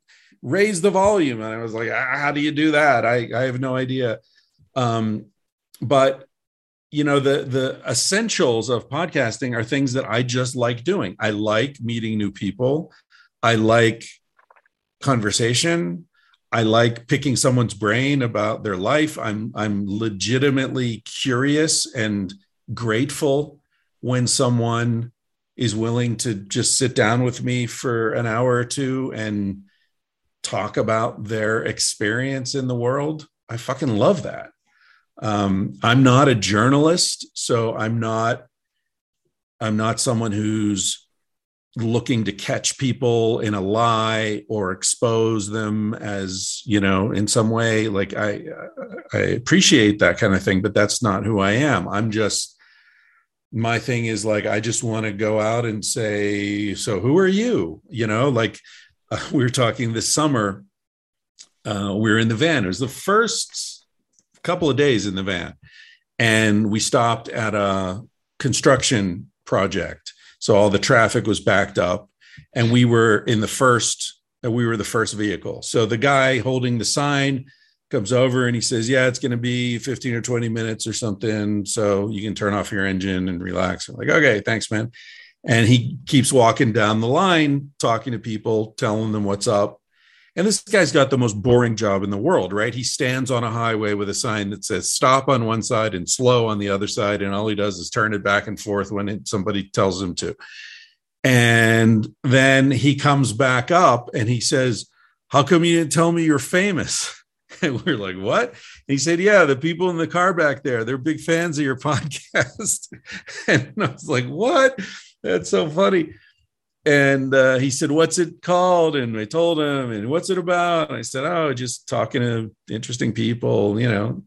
raise the volume. And I was like, how do you do that? I, I have no idea. Um, but you know, the the essentials of podcasting are things that I just like doing. I like meeting new people. I like conversation. I like picking someone's brain about their life. I'm I'm legitimately curious and grateful when someone is willing to just sit down with me for an hour or two and talk about their experience in the world. I fucking love that. Um, I'm not a journalist, so I'm not I'm not someone who's looking to catch people in a lie or expose them as you know in some way like i i appreciate that kind of thing but that's not who i am. I'm just my thing is like i just want to go out and say so who are you? You know like uh, [LAUGHS] we were talking this summer uh, we were in the van. It was the first couple of days in the van and we stopped at a construction project so all the traffic was backed up, and we were in the first. Uh, we were the first vehicle. So the guy holding the sign comes over and he says, "Yeah, it's going to be 15 or 20 minutes or something, so you can turn off your engine and relax." I'm like, "Okay, thanks, man." And he keeps walking down the line, talking to people, telling them what's up. And this guy's got the most boring job in the world, right? He stands on a highway with a sign that says stop on one side and slow on the other side. And all he does is turn it back and forth when somebody tells him to. And then he comes back up and he says, How come you didn't tell me you're famous? [LAUGHS] And we're like, What? And he said, Yeah, the people in the car back there, they're big fans of your [LAUGHS] podcast. [LAUGHS] and I was like, What? That's so funny and uh, he said, "What's it called?" And I told him, "And what's it about?" And I said, "Oh, just talking to interesting people, you know."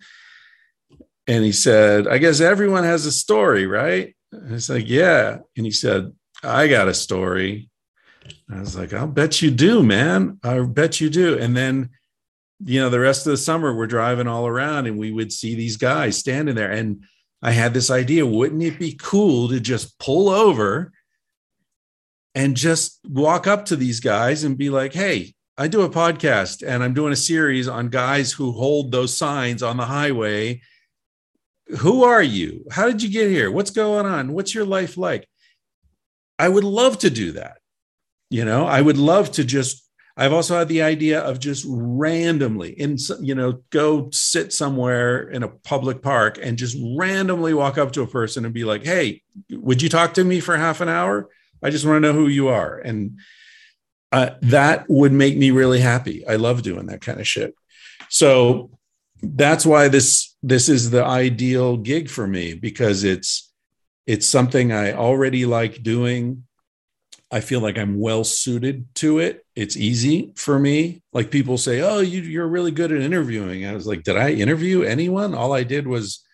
And he said, "I guess everyone has a story, right?" And I was like, "Yeah." And he said, "I got a story." I was like, "I'll bet you do, man. I bet you do." And then, you know, the rest of the summer we're driving all around, and we would see these guys standing there, and I had this idea: wouldn't it be cool to just pull over? And just walk up to these guys and be like, hey, I do a podcast and I'm doing a series on guys who hold those signs on the highway. Who are you? How did you get here? What's going on? What's your life like? I would love to do that. You know, I would love to just I've also had the idea of just randomly in you know go sit somewhere in a public park and just randomly walk up to a person and be like, "Hey, would you talk to me for half an hour?" I just want to know who you are. And uh, that would make me really happy. I love doing that kind of shit. So that's why this this is the ideal gig for me because it's it's something I already like doing. I feel like I'm well suited to it. It's easy for me. Like people say, "Oh, you, you're really good at interviewing." I was like, "Did I interview anyone? All I did was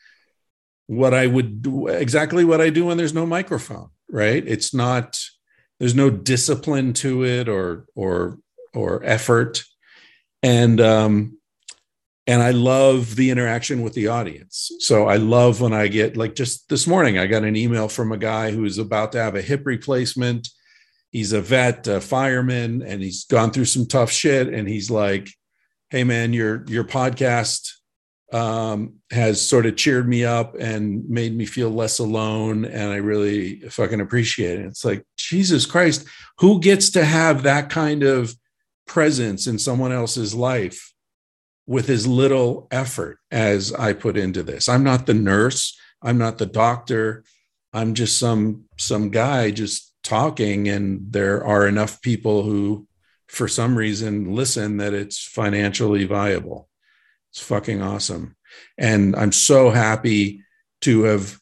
what I would do, exactly what I do when there's no microphone." right? It's not there's no discipline to it or or or effort. And um and i love the interaction with the audience. So i love when i get like just this morning i got an email from a guy who's about to have a hip replacement. He's a vet a fireman and he's gone through some tough shit. And he's like hey man your your podcast um, has sort of cheered me up and made me feel less alone. And I really fucking appreciate it. It's like, Jesus Christ, who gets to have that kind of presence in someone else's life with as little effort as I put into this? I'm not the nurse, I'm not the doctor. I'm just some some guy just talking and there are enough people who for some reason listen that it's financially viable. It's fucking awesome. And I'm so happy to have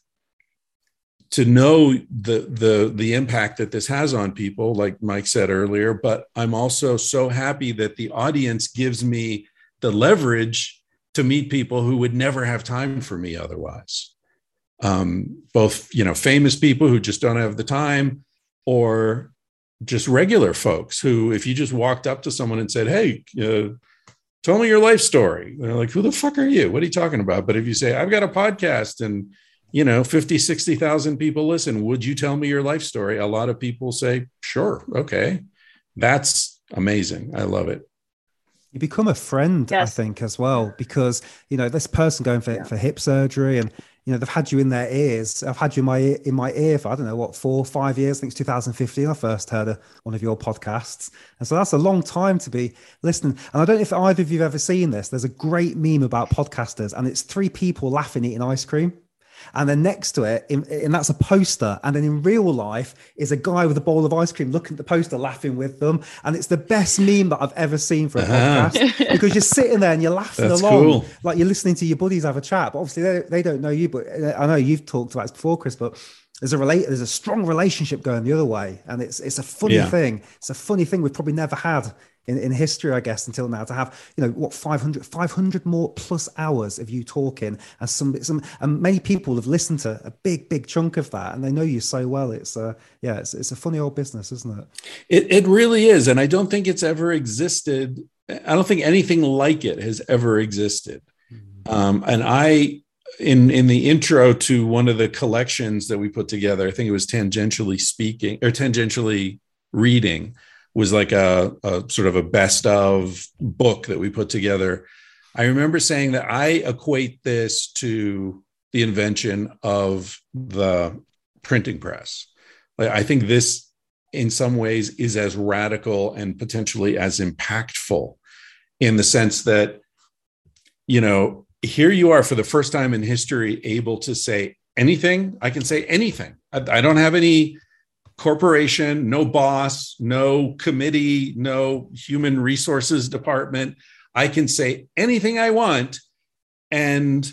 to know the the the impact that this has on people like Mike said earlier, but I'm also so happy that the audience gives me the leverage to meet people who would never have time for me otherwise. Um, both you know famous people who just don't have the time or just regular folks who if you just walked up to someone and said hey uh, tell me your life story. They're like, who the fuck are you? What are you talking about? But if you say, I've got a podcast and, you know, 50, 60,000 people listen, would you tell me your life story? A lot of people say, sure. Okay. That's amazing. I love it. You become a friend, yes. I think, as well, because, you know, this person going for, yeah. for hip surgery and you know they've had you in their ears. I've had you in my in my ear for I don't know what four five years. I think it's 2015. I first heard a, one of your podcasts, and so that's a long time to be listening. And I don't know if either of you've ever seen this. There's a great meme about podcasters, and it's three people laughing eating ice cream. And then next to it, in, and that's a poster. And then in real life is a guy with a bowl of ice cream looking at the poster, laughing with them. And it's the best meme that I've ever seen for a uh-huh. podcast [LAUGHS] because you're sitting there and you're laughing that's along, cool. like you're listening to your buddies have a chat. But obviously, they, they don't know you. But uh, I know you've talked about this before, Chris. But there's a relate there's a strong relationship going the other way and it's it's a funny yeah. thing it's a funny thing we've probably never had in, in history, I guess, until now to have, you know, what 500, 500 more plus hours of you talking and some, some, and many people have listened to a big, big chunk of that and they know you so well. It's a, yeah, it's, it's a funny old business, isn't it? It, it really is. And I don't think it's ever existed. I don't think anything like it has ever existed. Mm-hmm. Um, and I, in in the intro to one of the collections that we put together, I think it was tangentially speaking or tangentially reading was like a, a sort of a best of book that we put together. I remember saying that I equate this to the invention of the printing press. I think this, in some ways, is as radical and potentially as impactful in the sense that, you know, here you are for the first time in history able to say anything. I can say anything. I, I don't have any corporation, no boss, no committee, no human resources department. I can say anything I want. And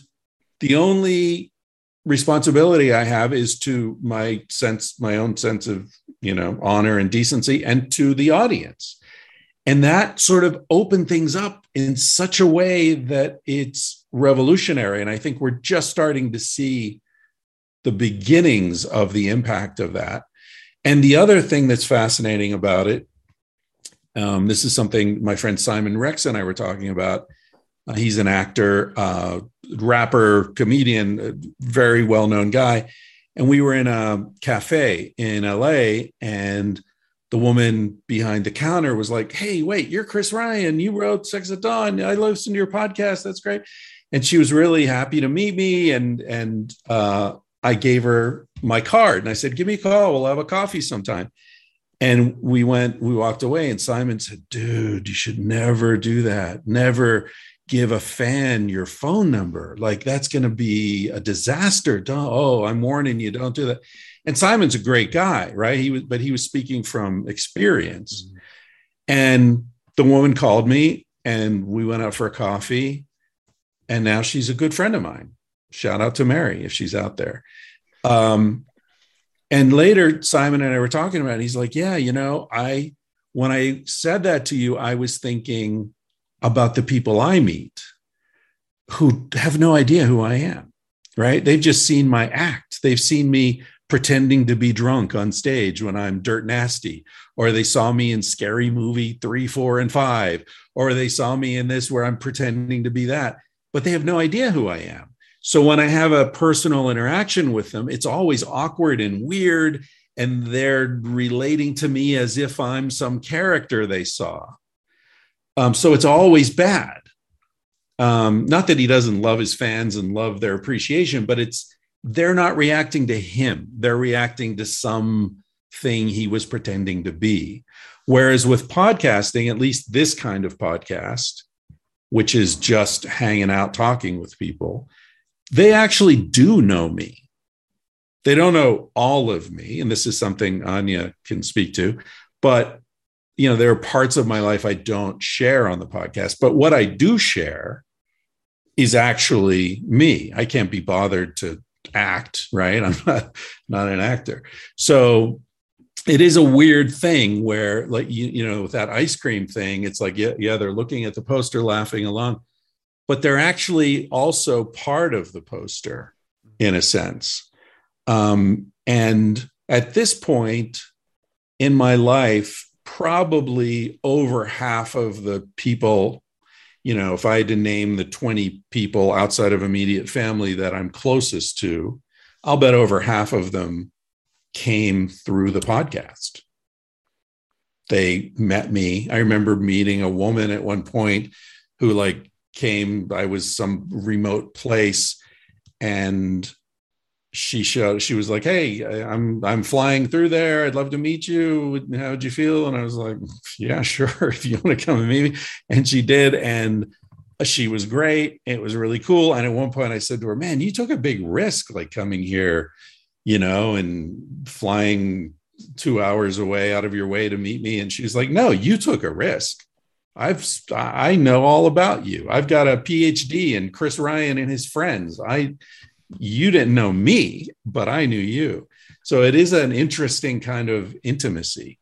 the only responsibility I have is to my sense, my own sense of, you know, honor and decency and to the audience. And that sort of opened things up in such a way that it's revolutionary. And I think we're just starting to see the beginnings of the impact of that. And the other thing that's fascinating about it, um, this is something my friend Simon Rex and I were talking about. Uh, he's an actor, uh, rapper, comedian, very well known guy. And we were in a cafe in LA, and the woman behind the counter was like, Hey, wait, you're Chris Ryan. You wrote Sex at Dawn. I listened to your podcast. That's great. And she was really happy to meet me. And, and uh, I gave her my card and I said, Give me a call. We'll have a coffee sometime. And we went, we walked away, and Simon said, Dude, you should never do that. Never give a fan your phone number. Like that's going to be a disaster. Don't, oh, I'm warning you, don't do that. And Simon's a great guy, right? He was, but he was speaking from experience. Mm-hmm. And the woman called me and we went out for a coffee. And now she's a good friend of mine. Shout out to Mary if she's out there. Um, and later, Simon and I were talking about it. He's like, Yeah, you know, I, when I said that to you, I was thinking about the people I meet who have no idea who I am, right? They've just seen my act. They've seen me pretending to be drunk on stage when I'm dirt nasty, or they saw me in scary movie three, four, and five, or they saw me in this where I'm pretending to be that, but they have no idea who I am. So when I have a personal interaction with them, it's always awkward and weird. And they're relating to me as if I'm some character they saw. Um, so it's always bad. Um, not that he doesn't love his fans and love their appreciation, but it's they're not reacting to him. They're reacting to some thing he was pretending to be. Whereas with podcasting, at least this kind of podcast, which is just hanging out talking with people, they actually do know me. They don't know all of me. And this is something Anya can speak to, but you know, there are parts of my life I don't share on the podcast. But what I do share is actually me. I can't be bothered to act, right? [LAUGHS] I'm not, not an actor. So it is a weird thing where like you, you know, with that ice cream thing, it's like, yeah, yeah, they're looking at the poster, laughing along but they're actually also part of the poster in a sense. Um, and at this point in my life, probably over half of the people, you know, if I had to name the 20 people outside of immediate family that I'm closest to, I'll bet over half of them came through the podcast. They met me. I remember meeting a woman at one point who, like, came, I was some remote place and she showed she was like hey i'm i'm flying through there. I'd love to meet you. How'd you feel? And i was like [LAUGHS] yeah [LAUGHS] sure if you want to come and meet me. And she did and she was great. It was really cool. And at one point i said to her man you took a big risk like coming here you know and flying two hours away out of your way to meet me. And she's like no you took a risk i've i know all about you i've got a phd in chris ryan and his friends i you didn't know me, but I knew you. So it is an interesting kind of intimacy.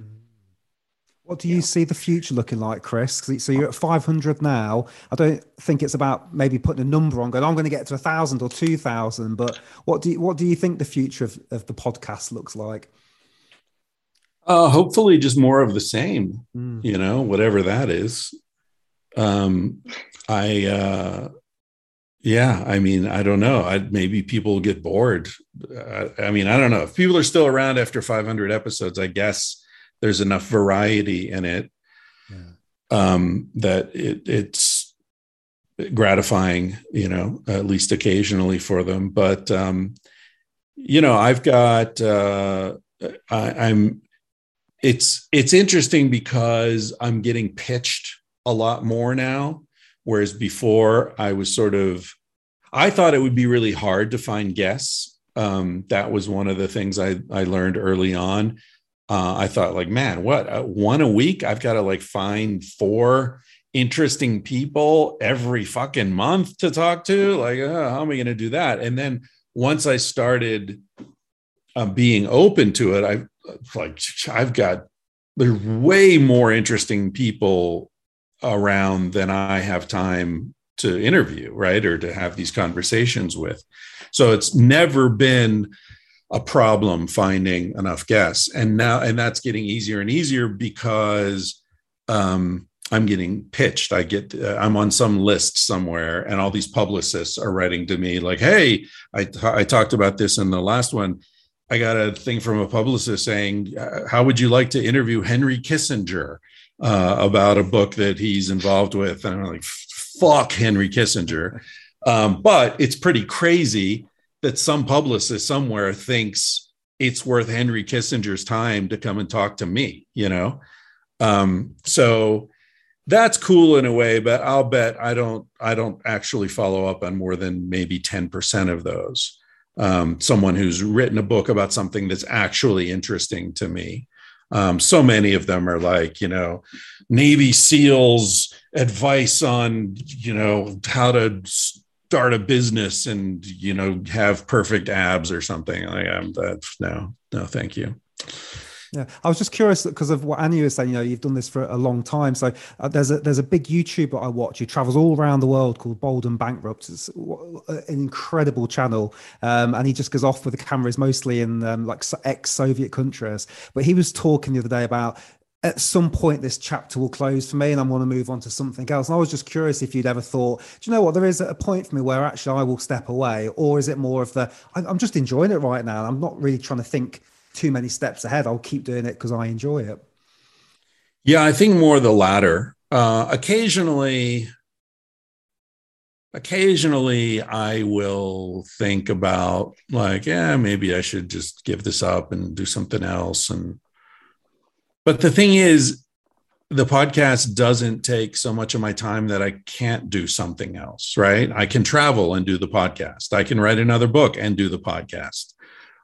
Mm-hmm. What do you yeah. see the future looking like, Chris? So you're at 500 now. I don't think it's about maybe putting a number on going, I'm going to get to a thousand or 2000, but what do you, what do you think the future of, of the podcast looks like? Uh, hopefully just more of the same, mm. you know, whatever that is. Um, I, uh, yeah, I mean, I don't know. I, maybe people get bored. Uh, I mean, I don't know. If people are still around after 500 episodes, I guess there's enough variety in it yeah. um, that it, it's gratifying, you know, at least occasionally for them. But um, you know, I've got. Uh, I, I'm. It's it's interesting because I'm getting pitched a lot more now Whereas before, I was sort of, I thought it would be really hard to find guests. Um, that was one of the things I, I learned early on. Uh, I thought, like, man, what, uh, one a week? I've got to like find four interesting people every fucking month to talk to. Like, uh, how am I going to do that? And then once I started uh, being open to it, I like, I've got there's way more interesting people around than I have time to interview, right? Or to have these conversations with. So it's never been a problem finding enough guests. And now, and that's getting easier and easier because um, I'm getting pitched. I get, uh, I'm on some list somewhere, and all these publicists are writing to me like, "Hey, I, I talked about this in the last one. I got a thing from a publicist saying, uh, how would you like to interview Henry Kissinger?" uh, about a book that he's involved with. And I'm like, fuck Henry Kissinger. Um, but it's pretty crazy that some publicist somewhere thinks it's worth Henry Kissinger's time to come and talk to me, you know? Um, so that's cool in a way, but I'll bet I don't I don't actually follow up on more than maybe 10% of those. Um, someone who's written a book about something that's actually interesting to me. Um, so many of them are like, you know, Navy SEALs advice on, you know, how to start a business and, you know, have perfect abs or something. I am that. No, no, thank you. Yeah, I was just curious because of what Anya was saying. You know, you've done this for a long time. So uh, there's a there's a big YouTuber I watch who travels all around the world called Bald and Bankrupt. It's an incredible channel, um, and he just goes off with the cameras mostly in um, like ex-Soviet countries. But he was talking the other day about at some point this chapter will close for me and I want to move on to something else. And I was just curious if you'd ever thought, do you know what, there is a point for me where actually I will step away, or is it more of the I'm just enjoying it right now? I'm not really trying to think too many steps ahead. I'll keep doing it because I enjoy it. Yeah, I think more the latter. Uh, occasionally, occasionally I will think about like, yeah, maybe I should just give this up and do something else. And but the thing is, the podcast doesn't take so much of my time that I can't do something else, right? I can travel and do the podcast. I can write another book and do the podcast.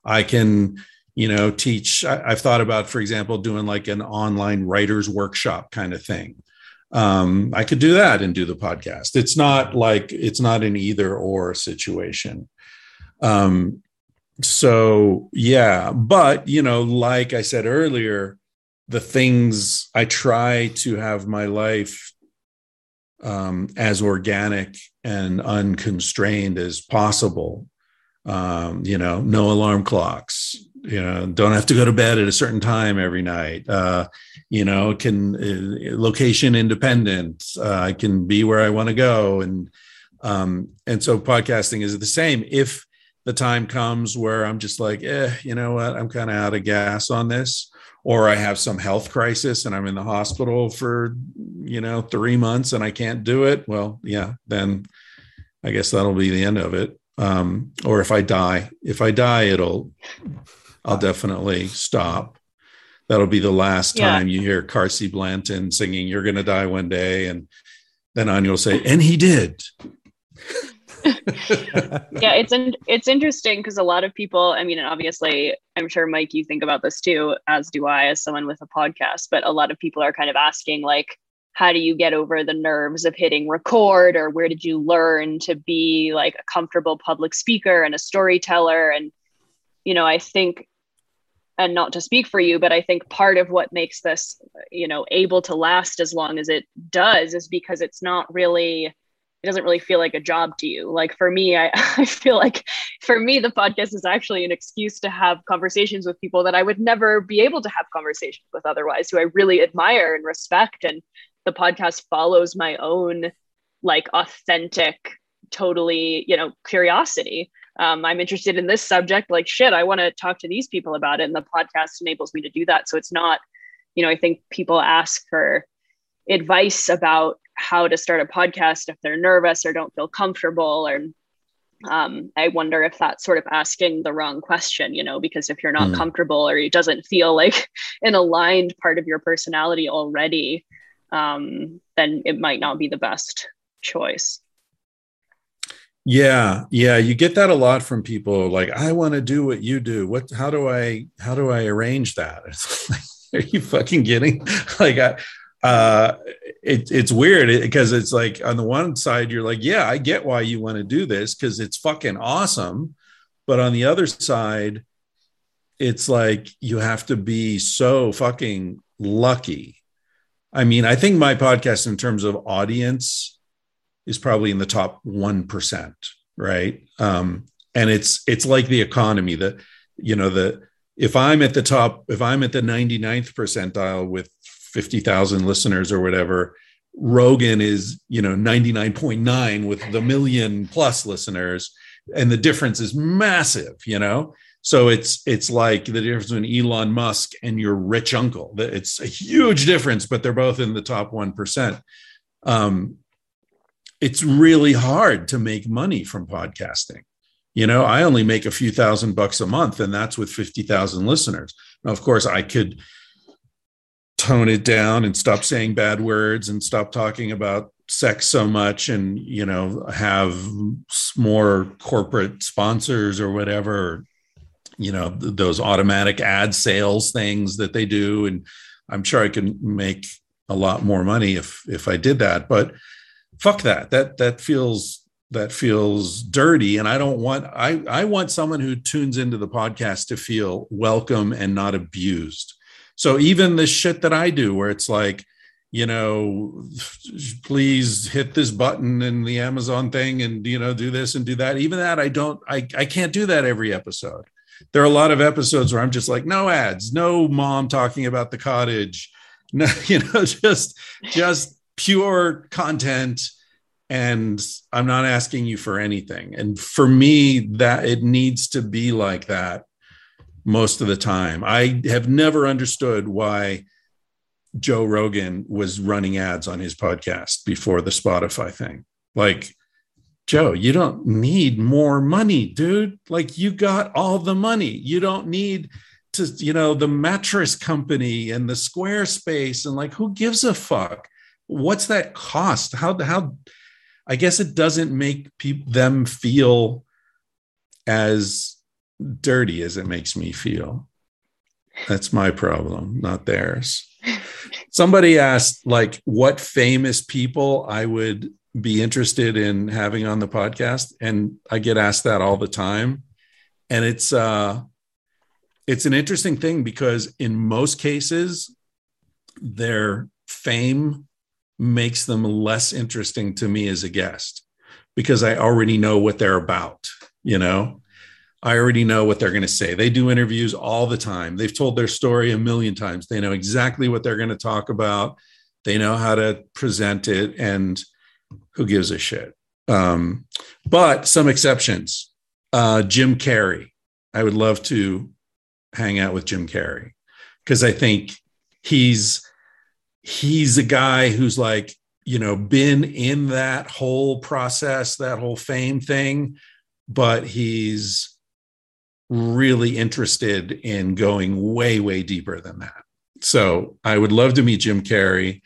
I can you know teach I, have thought about for example doing like an online writers workshop kind of thing. Um, i could do that and do the podcast. It's not like it's not an either or situation. Um, so yeah but you know like i said earlier the things i try to have my life um, as organic and unconstrained as possible um, you know no alarm clocks you know don't have to go to bed at a certain time every night. Uh, you know can uh, location independent uh, i can be where i want to go. And um, and so podcasting is the same. If the time comes where i'm just like eh you know what? I'm kind of out of gas on this or i have some health crisis and i'm in the hospital for you know three months and i can't do it well yeah then i guess that'll be the end of it. Um, or if I die, if I die, it'll, I'll definitely stop. That'll be the last Yeah. time you hear Carsie Blanton singing "You're Gonna Die One Day," and then Anya will say, "And he did." [LAUGHS] yeah it's in, it's interesting because a lot of people i mean and obviously i'm sure mike you think about this too as do i as someone with a podcast but a lot of people are kind of asking like how do you get over the nerves of hitting record or where did you learn to be like a comfortable public speaker and a storyteller and you know i think and not to speak for you but i think part of what makes this you know able to last as long as it does is because it's not really it doesn't really feel like a job to you. Like for me, I, [LAUGHS] I feel like for me, the podcast is actually an excuse to have conversations with people that I would never be able to have conversations with otherwise, who I really admire and respect. And the podcast follows my own like authentic, totally, you know, curiosity. Um, I'm interested in this subject, like shit, I want to talk to these people about it. And the podcast enables me to do that. So it's not, you know, I think people ask for advice about how to start a podcast if they're nervous or don't feel comfortable or um, i wonder if that's sort of asking the wrong question you know because if you're not Mm. comfortable or it doesn't feel like [LAUGHS] an aligned part of your personality already um, then it might not be the best choice Yeah, yeah, you get that a lot from people. Like, I want to do what you do. What? How do I? How do I arrange that? [LAUGHS] It's like, are you fucking kidding? [LAUGHS] Like, I, uh, it, it's weird because it's like on the one side you're like, yeah, I get why you want to do this because it's fucking awesome, but on the other side, it's like you have to be so fucking lucky. I mean, I think my podcast in terms of audience is probably in the top 1%, right? Um, and it's it's like the economy that you know the if I'm at the top if I'm at the 99th percentile with 50,000 listeners or whatever, Rogan is, you know, 99.9 with the million plus listeners and the difference is massive, you know? So it's it's like the difference between Elon Musk and your rich uncle. It's a huge difference, but they're both in the top 1%. Um, it's really hard to make money from podcasting. You know, I only make a few thousand bucks a month, and that's with 50,000 listeners. Now, of course, I could tone it down and stop saying bad words and stop talking about sex so much and, you know, have more corporate sponsors or whatever, you know, th- those automatic ad sales things that they do. And I'm sure I can make a lot more money if if I did that. But fuck that. That that feels that feels dirty. And i don't want i i want someone who tunes into the podcast to feel welcome and not abused. So even the shit that i do where it's like you know please hit this button in the amazon thing and you know do this and do that. Even that i don't i i can't do that every episode. There are a lot of episodes where i'm just like no ads no mom talking about the cottage. [LAUGHS] No you know just just pure content and I'm not asking you for anything. And for me, that it needs to be like that most of the time. I have never understood why Joe Rogan was running ads on his podcast before the Spotify thing. Like, Joe, you don't need more money, dude. Like, you got all the money. You don't need to, you know, the mattress company and the Squarespace and like, who gives a fuck? What's that cost? How, how, I guess it doesn't make people them feel as dirty as it makes me feel. That's my problem, not theirs. [LAUGHS] Somebody asked like what famous people I would be interested in having on the podcast and I get asked that all the time and it's uh it's an interesting thing because in most cases their fame makes them less interesting to me as a guest because I already know what they're about, you know. I already know what they're going to say. They do interviews all the time. They've told their story a million times. They know exactly what they're going to talk about. They know how to present it and who gives a shit. Um, but some exceptions. Uh, Jim Carrey. I would love to hang out with Jim Carrey because I think he's he's a guy who's like you know been in that whole process that whole fame thing but he's really interested in going way, way deeper than that. So I would love to meet Jim Carrey.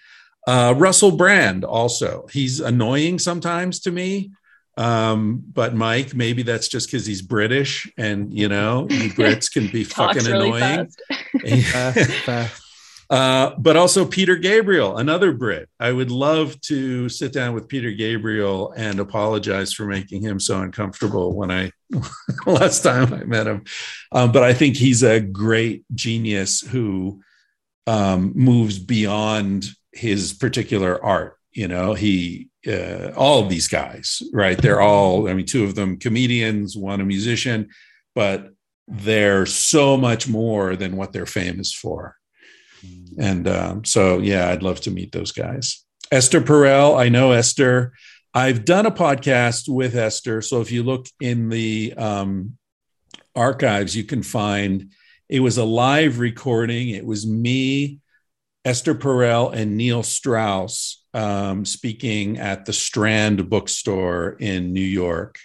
Uh, Russell Brand also. He's annoying sometimes to me. Um, but Mike, maybe that's just because he's British, and you know, you Brits can be [LAUGHS] fucking really annoying. [LAUGHS] uh, but also Peter Gabriel, another Brit. I would love to sit down with Peter Gabriel and apologize for making him so uncomfortable when I [LAUGHS] last time I met him. Um, but I think he's a great genius who um, moves beyond his particular art. You know, he uh, all of these guys, right? They're all, I mean, two of them comedians, one a musician, but they're so much more than what they're famous for. And um, so, yeah, I'd love to meet those guys. Esther Perel, I know Esther. I've done a podcast with Esther. So if you look in the um, archives, you can find it was a live recording. It was me, Esther Perel, and Neil Strauss um, speaking at the Strand bookstore in New York.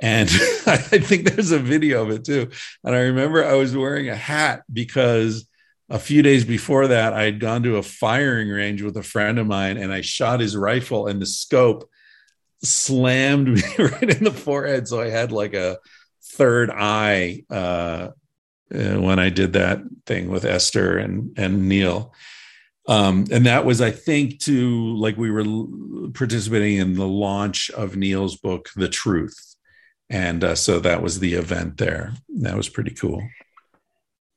And [LAUGHS] I think there's a video of it too. And I remember I was wearing a hat because a few days before that, I had gone to a firing range with a friend of mine and I shot his rifle and the scope slammed [LAUGHS] me right in the forehead. So I had like a third eye uh, uh when I did that thing with Esther and, and Neil. Um, and that was i think to like we were participating in the launch of neil's book the truth. And uh, so that was the event there. That was pretty cool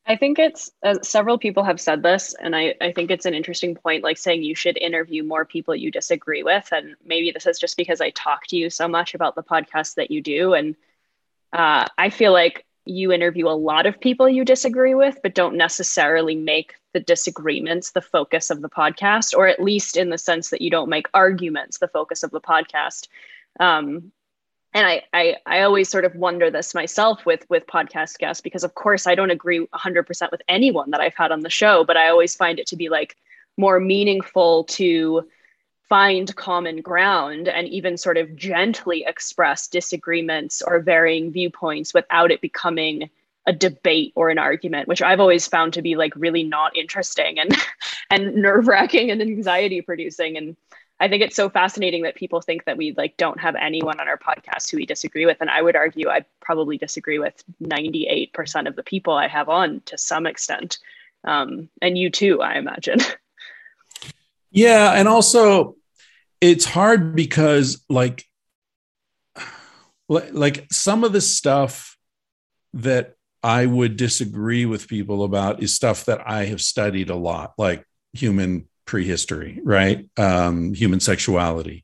i think it's uh, several people have said this and I, I think it's an interesting point like saying you should interview more people you disagree with and maybe this is just because i talk to you so much about the podcast that you do and uh, i feel like you interview a lot of people you disagree with, but don't necessarily make the disagreements the focus of the podcast, or at least in the sense that you don't make arguments the focus of the podcast. Um, and I, I, I always sort of wonder this myself with with podcast guests because of course I don't agree 100% with anyone that I've had on the show, but I always find it to be like more meaningful to find common ground and even sort of gently express disagreements or varying viewpoints without it becoming a debate or an argument which i've always found to be like really not interesting and [LAUGHS] and nerve-wracking and anxiety producing and i think it's so fascinating that people think that we like don't have anyone on our podcast who we disagree with. And i would argue i probably disagree with 98% of the people i have on to some extent. Um, and you too i imagine. [LAUGHS] Yeah, and also it's hard because like like some of the stuff that I would disagree with people about is stuff that I have studied a lot, like human prehistory, right? Um, human sexuality.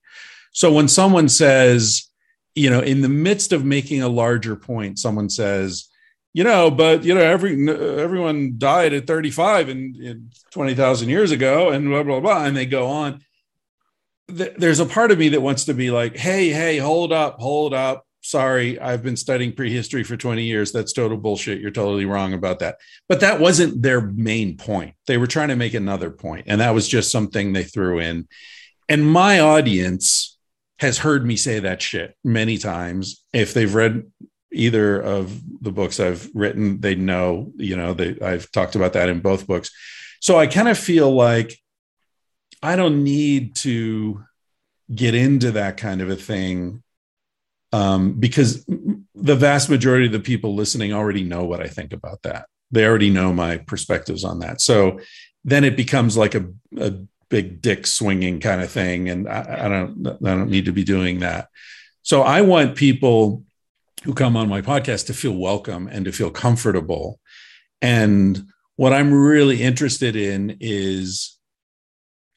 So when someone says, you know, in the midst of making a larger point, someone says, you know, but you know, every everyone died at 35 and, and 20,000 years ago, and blah blah blah, and they go on. There's a part of me that wants to be like, hey, hey, hold up, hold up. Sorry, I've been studying prehistory for 20 years. That's total bullshit. You're totally wrong about that. But that wasn't their main point. They were trying to make another point, and that was just something they threw in. And my audience has heard me say that shit many times. If they've read either of the books I've written, they know, you know, they, I've talked about that in both books. So I kind of feel like I don't need to get into that kind of a thing um, because the vast majority of the people listening already know what I think about that. They already know my perspectives on that. So then it becomes like a, a big dick swinging kind of thing, and I, I don't I don't need to be doing that. So I want people who come on my podcast to feel welcome and to feel comfortable. And what I'm really interested in is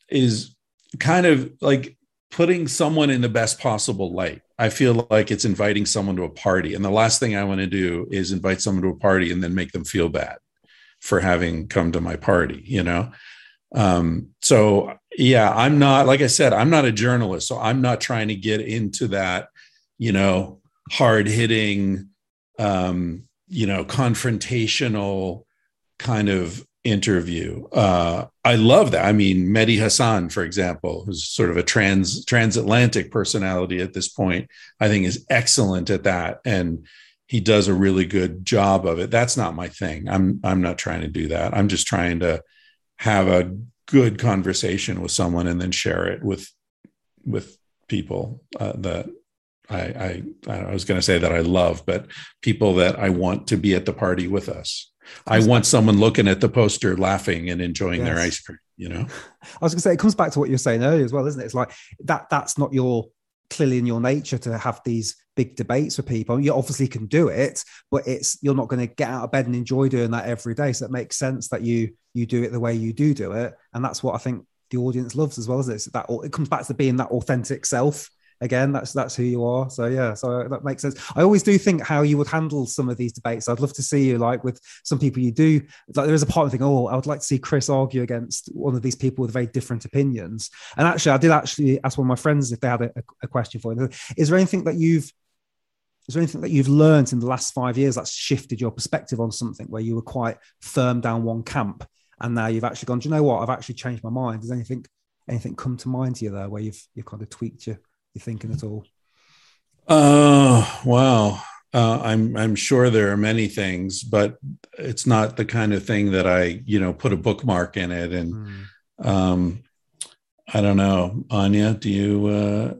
is kind of like putting someone in the best possible light. I feel like it's inviting someone to a party. And the last thing I want to do is invite someone to a party and then make them feel bad for having come to my party, you know? Um, so yeah, I'm not, like I said, I'm not a journalist. So I'm not trying to get into that, you know, hard hitting, um, you know, confrontational kind of interview. Uh, I love that. I mean, Mehdi Hasan, for example, who's sort of a trans transatlantic personality at this point, I think is excellent at that, and he does a really good job of it. That's not my thing. I'm I'm not trying to do that. I'm just trying to have a good conversation with someone and then share it with with people uh, that I, I, I was going to say that I love, but people that I want to be at the party with us. I want someone looking at the poster, laughing and enjoying yes. their ice cream. You know, [LAUGHS] I was going to say it comes back to what you were saying earlier as well, isn't it? It's like that. That's not your clearly in your nature to have these big debates with people. You obviously can do it, but it's you're not going to get out of bed and enjoy doing that every day. So it makes sense that you you do it the way you do do it, and that's what I think the audience loves as well. As it? that it comes back to being that authentic self again that's that's who you are. So yeah so that makes sense. I always do think how you would handle some of these debates. I'd love to see you like with some people you do like there is a part of thinking oh i would like to see chris argue against one of these people with very different opinions. And actually i did actually ask one of my friends if they had a, a question for you is there anything that you've is there anything that you've learned in the last five years that's shifted your perspective on something where you were quite firm down one camp and now you've actually gone do you know what? I've actually changed my mind. Does anything anything come to mind to you there where you've you've kind of tweaked your you thinking at all? Oh, wow. Uh, I'm I'm sure there are many things, but it's not the kind of thing that I you know put a bookmark in it. And mm. um, I don't know, Anya, do you uh,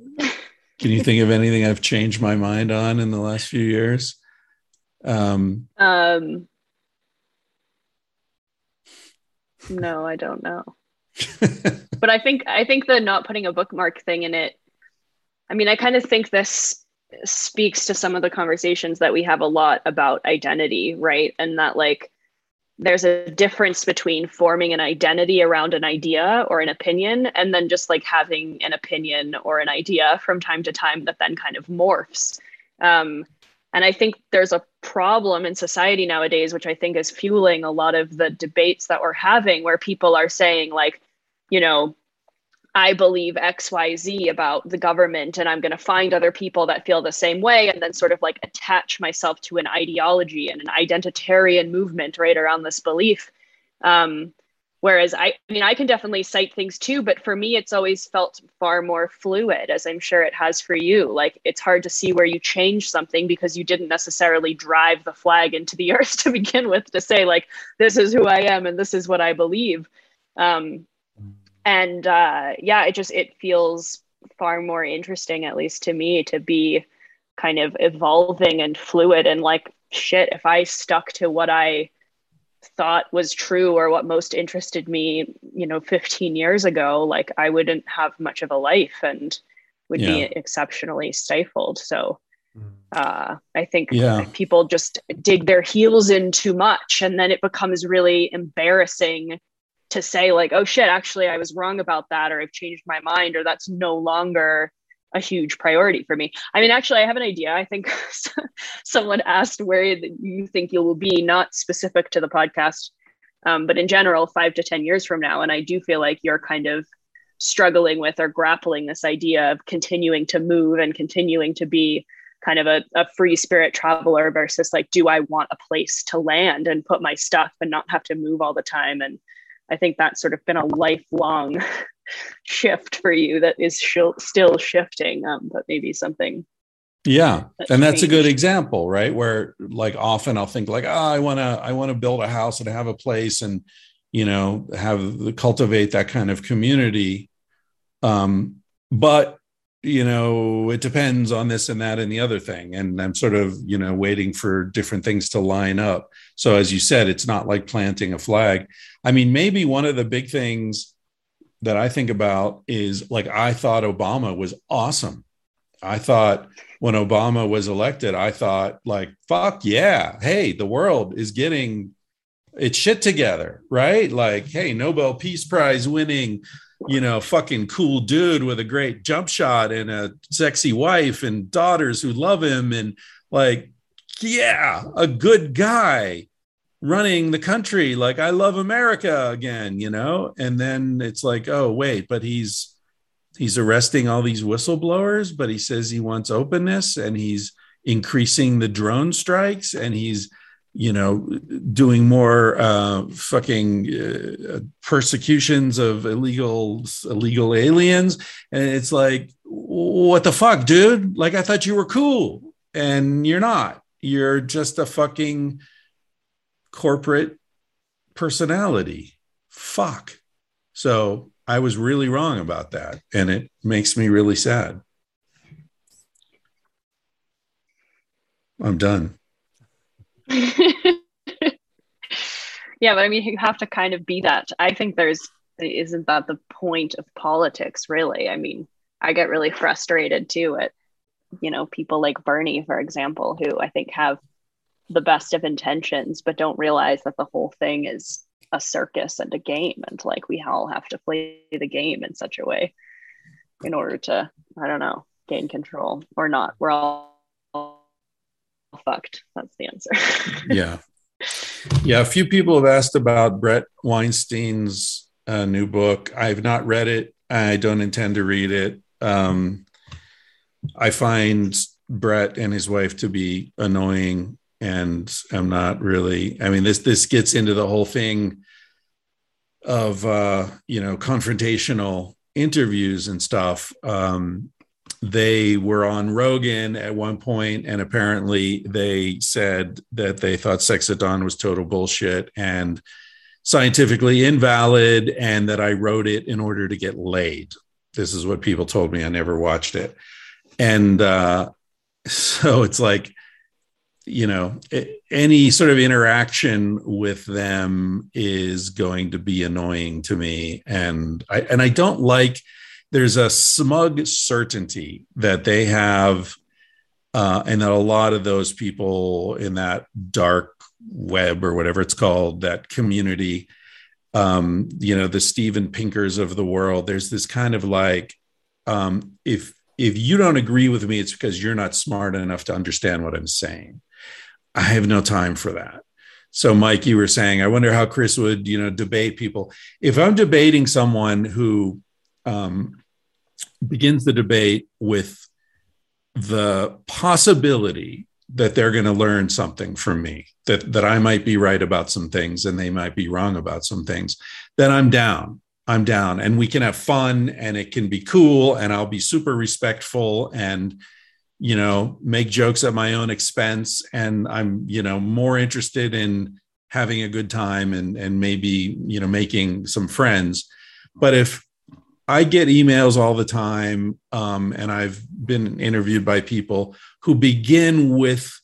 can you think of anything I've changed my mind on in the last few years? Um, um no, I don't know. [LAUGHS] but I think I think the not putting a bookmark thing in it I mean, I kind of think this speaks to some of the conversations that we have a lot about identity, right? And that, like, there's a difference between forming an identity around an idea or an opinion and then just like having an opinion or an idea from time to time that then kind of morphs. Um, and I think there's a problem in society nowadays, which I think is fueling a lot of the debates that we're having, where people are saying, like, you know, I believe XYZ about the government and I'm going to find other people that feel the same way and then sort of like attach myself to an ideology and an identitarian movement right around this belief. Um, whereas I, I mean, I can definitely cite things too, but for me, it's always felt far more fluid, as I'm sure it has for you. Like it's hard to see where you change something because you didn't necessarily drive the flag into the [LAUGHS] earth to begin with to say, like, this is who I am and this is what I believe. Um, and uh, yeah it just it feels far more interesting at least to me to be kind of evolving and fluid and like shit if i stuck to what i thought was true or what most interested me you know 15 years ago like i wouldn't have much of a life and would yeah. be exceptionally stifled so mm. uh, i think yeah. people just dig their heels in too much and then it becomes really embarrassing to say like oh shit actually i was wrong about that or i've changed my mind or that's no longer a huge priority for me. I mean actually i have an idea. I think [LAUGHS] someone asked where you think you will be not specific to the podcast um, but in general five to ten years from now and i do feel like you're kind of struggling with or grappling this idea of continuing to move and continuing to be kind of a, a free spirit traveler versus like do i want a place to land and put my stuff and not have to move all the time and I think that's sort of been a lifelong [LAUGHS] shift for you that is sh- still shifting, um, but maybe something. Yeah, that and that's a good example, right? Where like often I'll think like, oh, I want to, I want to build a house and have a place, and you know, have the cultivate that kind of community. Um, but you know, it depends on this and that and the other thing. And I'm sort of, you know, waiting for different things to line up. So, as you said, it's not like planting a flag. I mean, maybe one of the big things that I think about is like, I thought Obama was awesome. I thought when Obama was elected, I thought, like, fuck yeah. Hey, the world is getting its shit together, right? Like, hey, Nobel Peace Prize winning you know, fucking cool dude with a great jump shot and a sexy wife and daughters who love him and like, yeah, a good guy running the country. Like, I love America again, you know? And then it's like, oh, wait, but he's he's arresting all these whistleblowers, but he says he wants openness and he's increasing the drone strikes and he's you know, doing more uh, fucking uh, persecutions of illegal illegal aliens, and it's like, what the fuck, dude? Like I thought you were cool, and you're not. You're just a fucking corporate personality. Fuck. So I was really wrong about that, and it makes me really sad. I'm done. [LAUGHS] yeah, but I mean, you have to kind of be that. I think there's isn't that the point of politics, really? I mean, I get really frustrated too at you know people like Bernie, for example, who I think have the best of intentions, but don't realize that the whole thing is a circus and a game, and like we all have to play the game in such a way in order to, I don't know, gain control or not. We're all fucked. That's the answer. [LAUGHS] yeah. Yeah. A few people have asked about Bret Weinstein's uh, new book. I've not read it. I don't intend to read it. Um, I find Bret and his wife to be annoying, and I'm not really. I mean, this this gets into the whole thing of uh, you know confrontational interviews and stuff. Um, they were on Rogan at one point, and apparently they said that they thought Sex at Dawn was total bullshit and scientifically invalid, and that I wrote it in order to get laid. This is what people told me. I never watched it. And uh, so it's like, you know, any sort of interaction with them is going to be annoying to me. And I, and I don't like, there's a smug certainty that they have, uh, and that a lot of those people in that dark web or whatever it's called, that community, um, you know, the Steven Pinkers of the world, there's this kind of like, um, if if you don't agree with me, it's because you're not smart enough to understand what I'm saying. I have no time for that. So, Mike, you were saying, I wonder how Chris would, you know, debate people. If I'm debating someone who um, begins the debate with the possibility that they're going to learn something from me that that I might be right about some things and they might be wrong about some things then I'm down. I'm down. And we can have fun and it can be cool and I'll be super respectful and you know make jokes at my own expense and I'm you know more interested in having a good time and and maybe you know making some friends. But if I get emails all the time, um, and I've been interviewed by people who begin with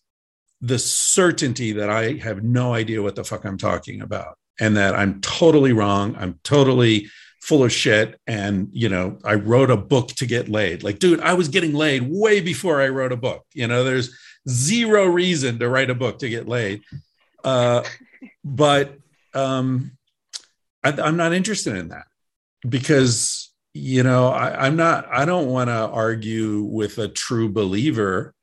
the certainty that I have no idea what the fuck I'm talking about, and that I'm totally wrong. I'm totally full of shit. And, you know, I wrote a book to get laid. Like, dude, I was getting laid way before I wrote a book. You know, there's zero reason to write a book to get laid. Uh, [LAUGHS] but um, I, I'm not interested in that because you know I, i'm not i don't want to argue with a true believer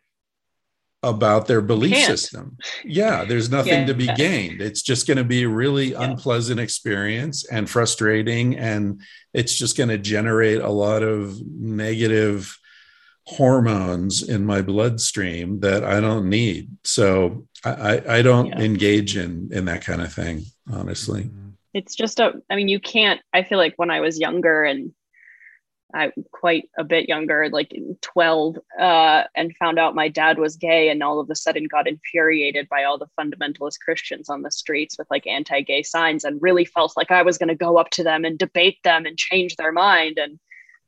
about their belief system. Yeah there's nothing yeah. to be gained. It's just going to be a really yeah. unpleasant experience and frustrating and it's just going to generate a lot of negative hormones in my bloodstream that i don't need. So i i don't yeah. engage in in that kind of thing honestly. Mm-hmm. It's just a i mean you can't i feel like when i was younger and I quite a bit younger, like 12, uh, and found out my dad was gay, and all of a sudden got infuriated by all the fundamentalist Christians on the streets with like anti gay signs, and really felt like I was going to go up to them and debate them and change their mind. And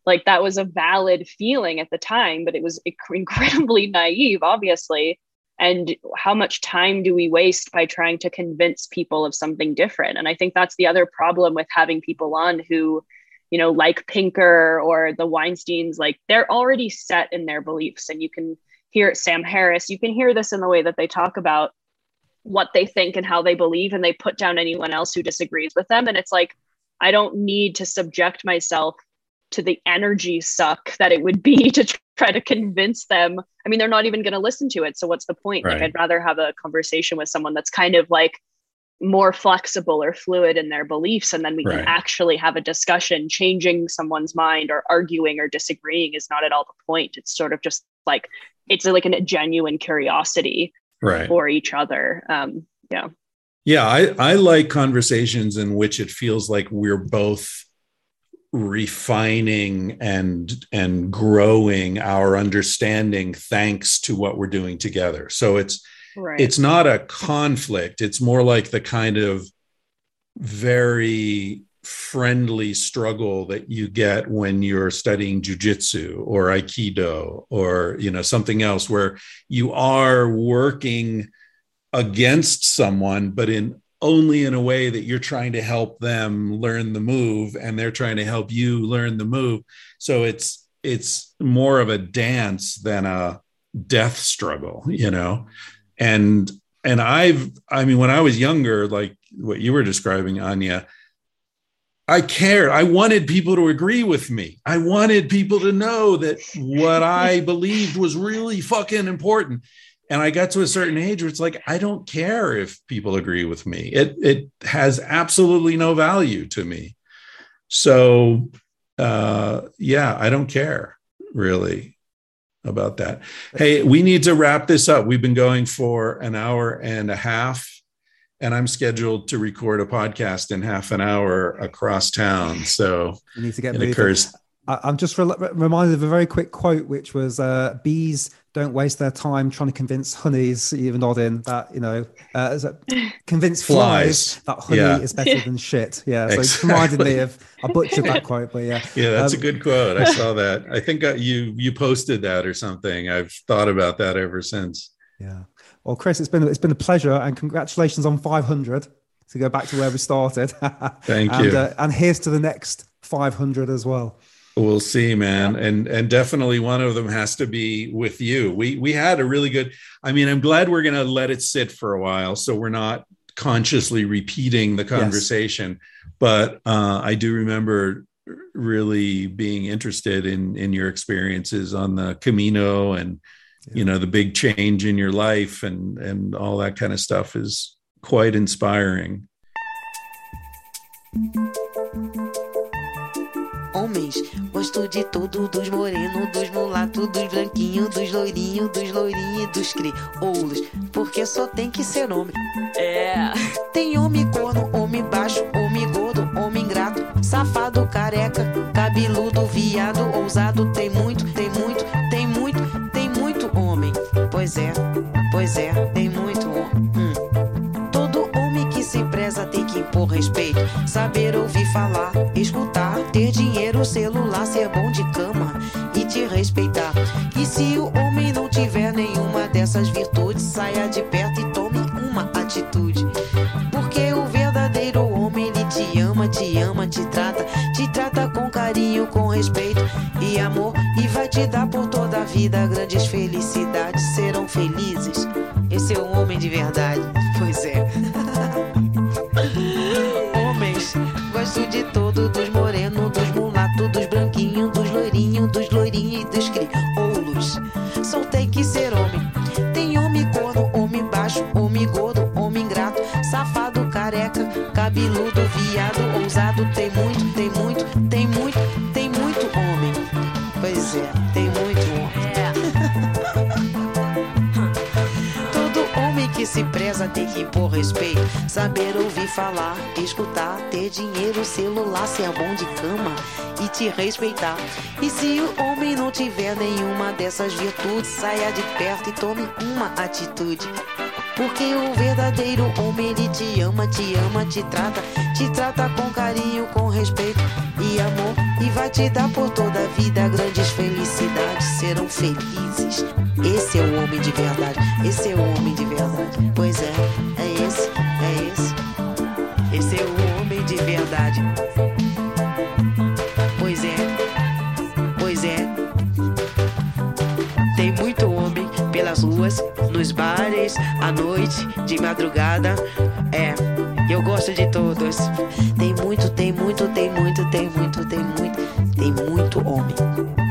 like that was a valid feeling at the time, but it was [LAUGHS] incredibly naive, obviously. And how much time do we waste by trying to convince people of something different? And I think that's the other problem with having people on who you know, like Pinker or the Weinsteins, like they're already set in their beliefs. And you can hear Sam Harris, you can hear this in the way that they talk about what they think and how they believe, and they put down anyone else who disagrees with them. And it's like, I don't need to subject myself to the energy suck that it would be [LAUGHS] to try to convince them. I mean, they're not even going to listen to it. So what's the point? Right. Like, I'd rather have a conversation with someone that's kind of like, more flexible or fluid in their beliefs and then we right. can actually have a discussion changing someone's mind or arguing or disagreeing is not at all the point it's sort of just like it's like a genuine curiosity right. for each other um, Yeah. Yeah, I, I like conversations in which it feels like we're both refining and and growing our understanding thanks to what we're doing together. So it's right. it's not a conflict. It's more like the kind of very friendly struggle that you get when you're studying jujitsu or aikido or you know something else where you are working against someone but in only in a way that you're trying to help them learn the move and they're trying to help you learn the move so it's it's more of a dance than a death struggle you know and and i've i mean when i was younger like what you were describing anya I cared. I wanted people to agree with me. I wanted people to know that what I [LAUGHS] believed was really fucking important. And I got to a certain age where it's like, I don't care if people agree with me. It it has absolutely no value to me. So uh yeah, I don't care really about that. Hey, we need to wrap this up. We've been going for an hour and a half and I'm scheduled to record a podcast in half an hour across town. So you need to get it occurs. I'm just re- reminded of a very quick quote, which was uh, "Bees don't waste their time trying to convince honeys, even nodding that you know, uh, convince flies, flies that honey yeah. is better than shit." Yeah, so [LAUGHS] exactly. it reminded me of I butchered that quote, but yeah, yeah, that's um, a good quote. I saw [LAUGHS] that. I think uh, you you posted that or something. I've thought about that ever since. Yeah. Well, Chris, it's been it's been a pleasure, and congratulations on 500 to go back to where we started. [LAUGHS] Thank and, you. Uh, and here's to the next 500 as well. We'll see, man, and and definitely one of them has to be with you. We we had a really good. I mean, I'm glad we're going to let it sit for a while, so we're not consciously repeating the conversation. Yes. But uh, I do remember really being interested in in your experiences on the Camino and you know the big change in your life and and all that kind of stuff is quite inspiring Homens, gosto de tudo, dos morenos, dos mulatos, dos branquinhos, dos loirinhos, dos loirinhos e dos crioulos, porque só tem que ser homem. É. Tem homem corno, homem baixo, homem gordo, homem ingrato, safado, careca, cabeludo, viado, ousado, tem muito, tem muito, tem muito, Pois é, pois é, tem impor respeito. Saber ouvir falar, escutar, ter dinheiro, celular, ser bom de cama e te respeitar. E se o homem não tiver nenhuma dessas virtudes, saia de perto e tome uma atitude. Porque o verdadeiro homem, ele te ama, te ama, te trata, te trata com carinho, com respeito e amor e vai te dar por toda a vida grandes felicidades. Serão felizes. Esse é um homem de verdade. Cabeludo, viado, ousado. Tem muito, tem muito, tem muito, tem muito homem. Pois é, tem muito homem. [LAUGHS] Todo homem que se preza tem que impor respeito. Saber ouvir falar, escutar, ter dinheiro, celular, ser bom de cama e te respeitar. E se o homem não tiver nenhuma dessas virtudes, saia de perto e tome uma atitude. Porque o verdadeiro homem ele te ama, te ama, te trata, te trata com carinho, com respeito e amor e vai te dar por toda a vida grandes felicidades, serão felizes. Esse é o homem de verdade, esse é o homem de verdade. Pois é, é esse, é esse. Esse é o homem de verdade. Pois é, pois é. Tem muito homem pelas ruas, nos bares, à noite, de madrugada. É, eu gosto de todos. Tem muito, tem muito, tem muito, tem muito, tem muito, tem muito homem.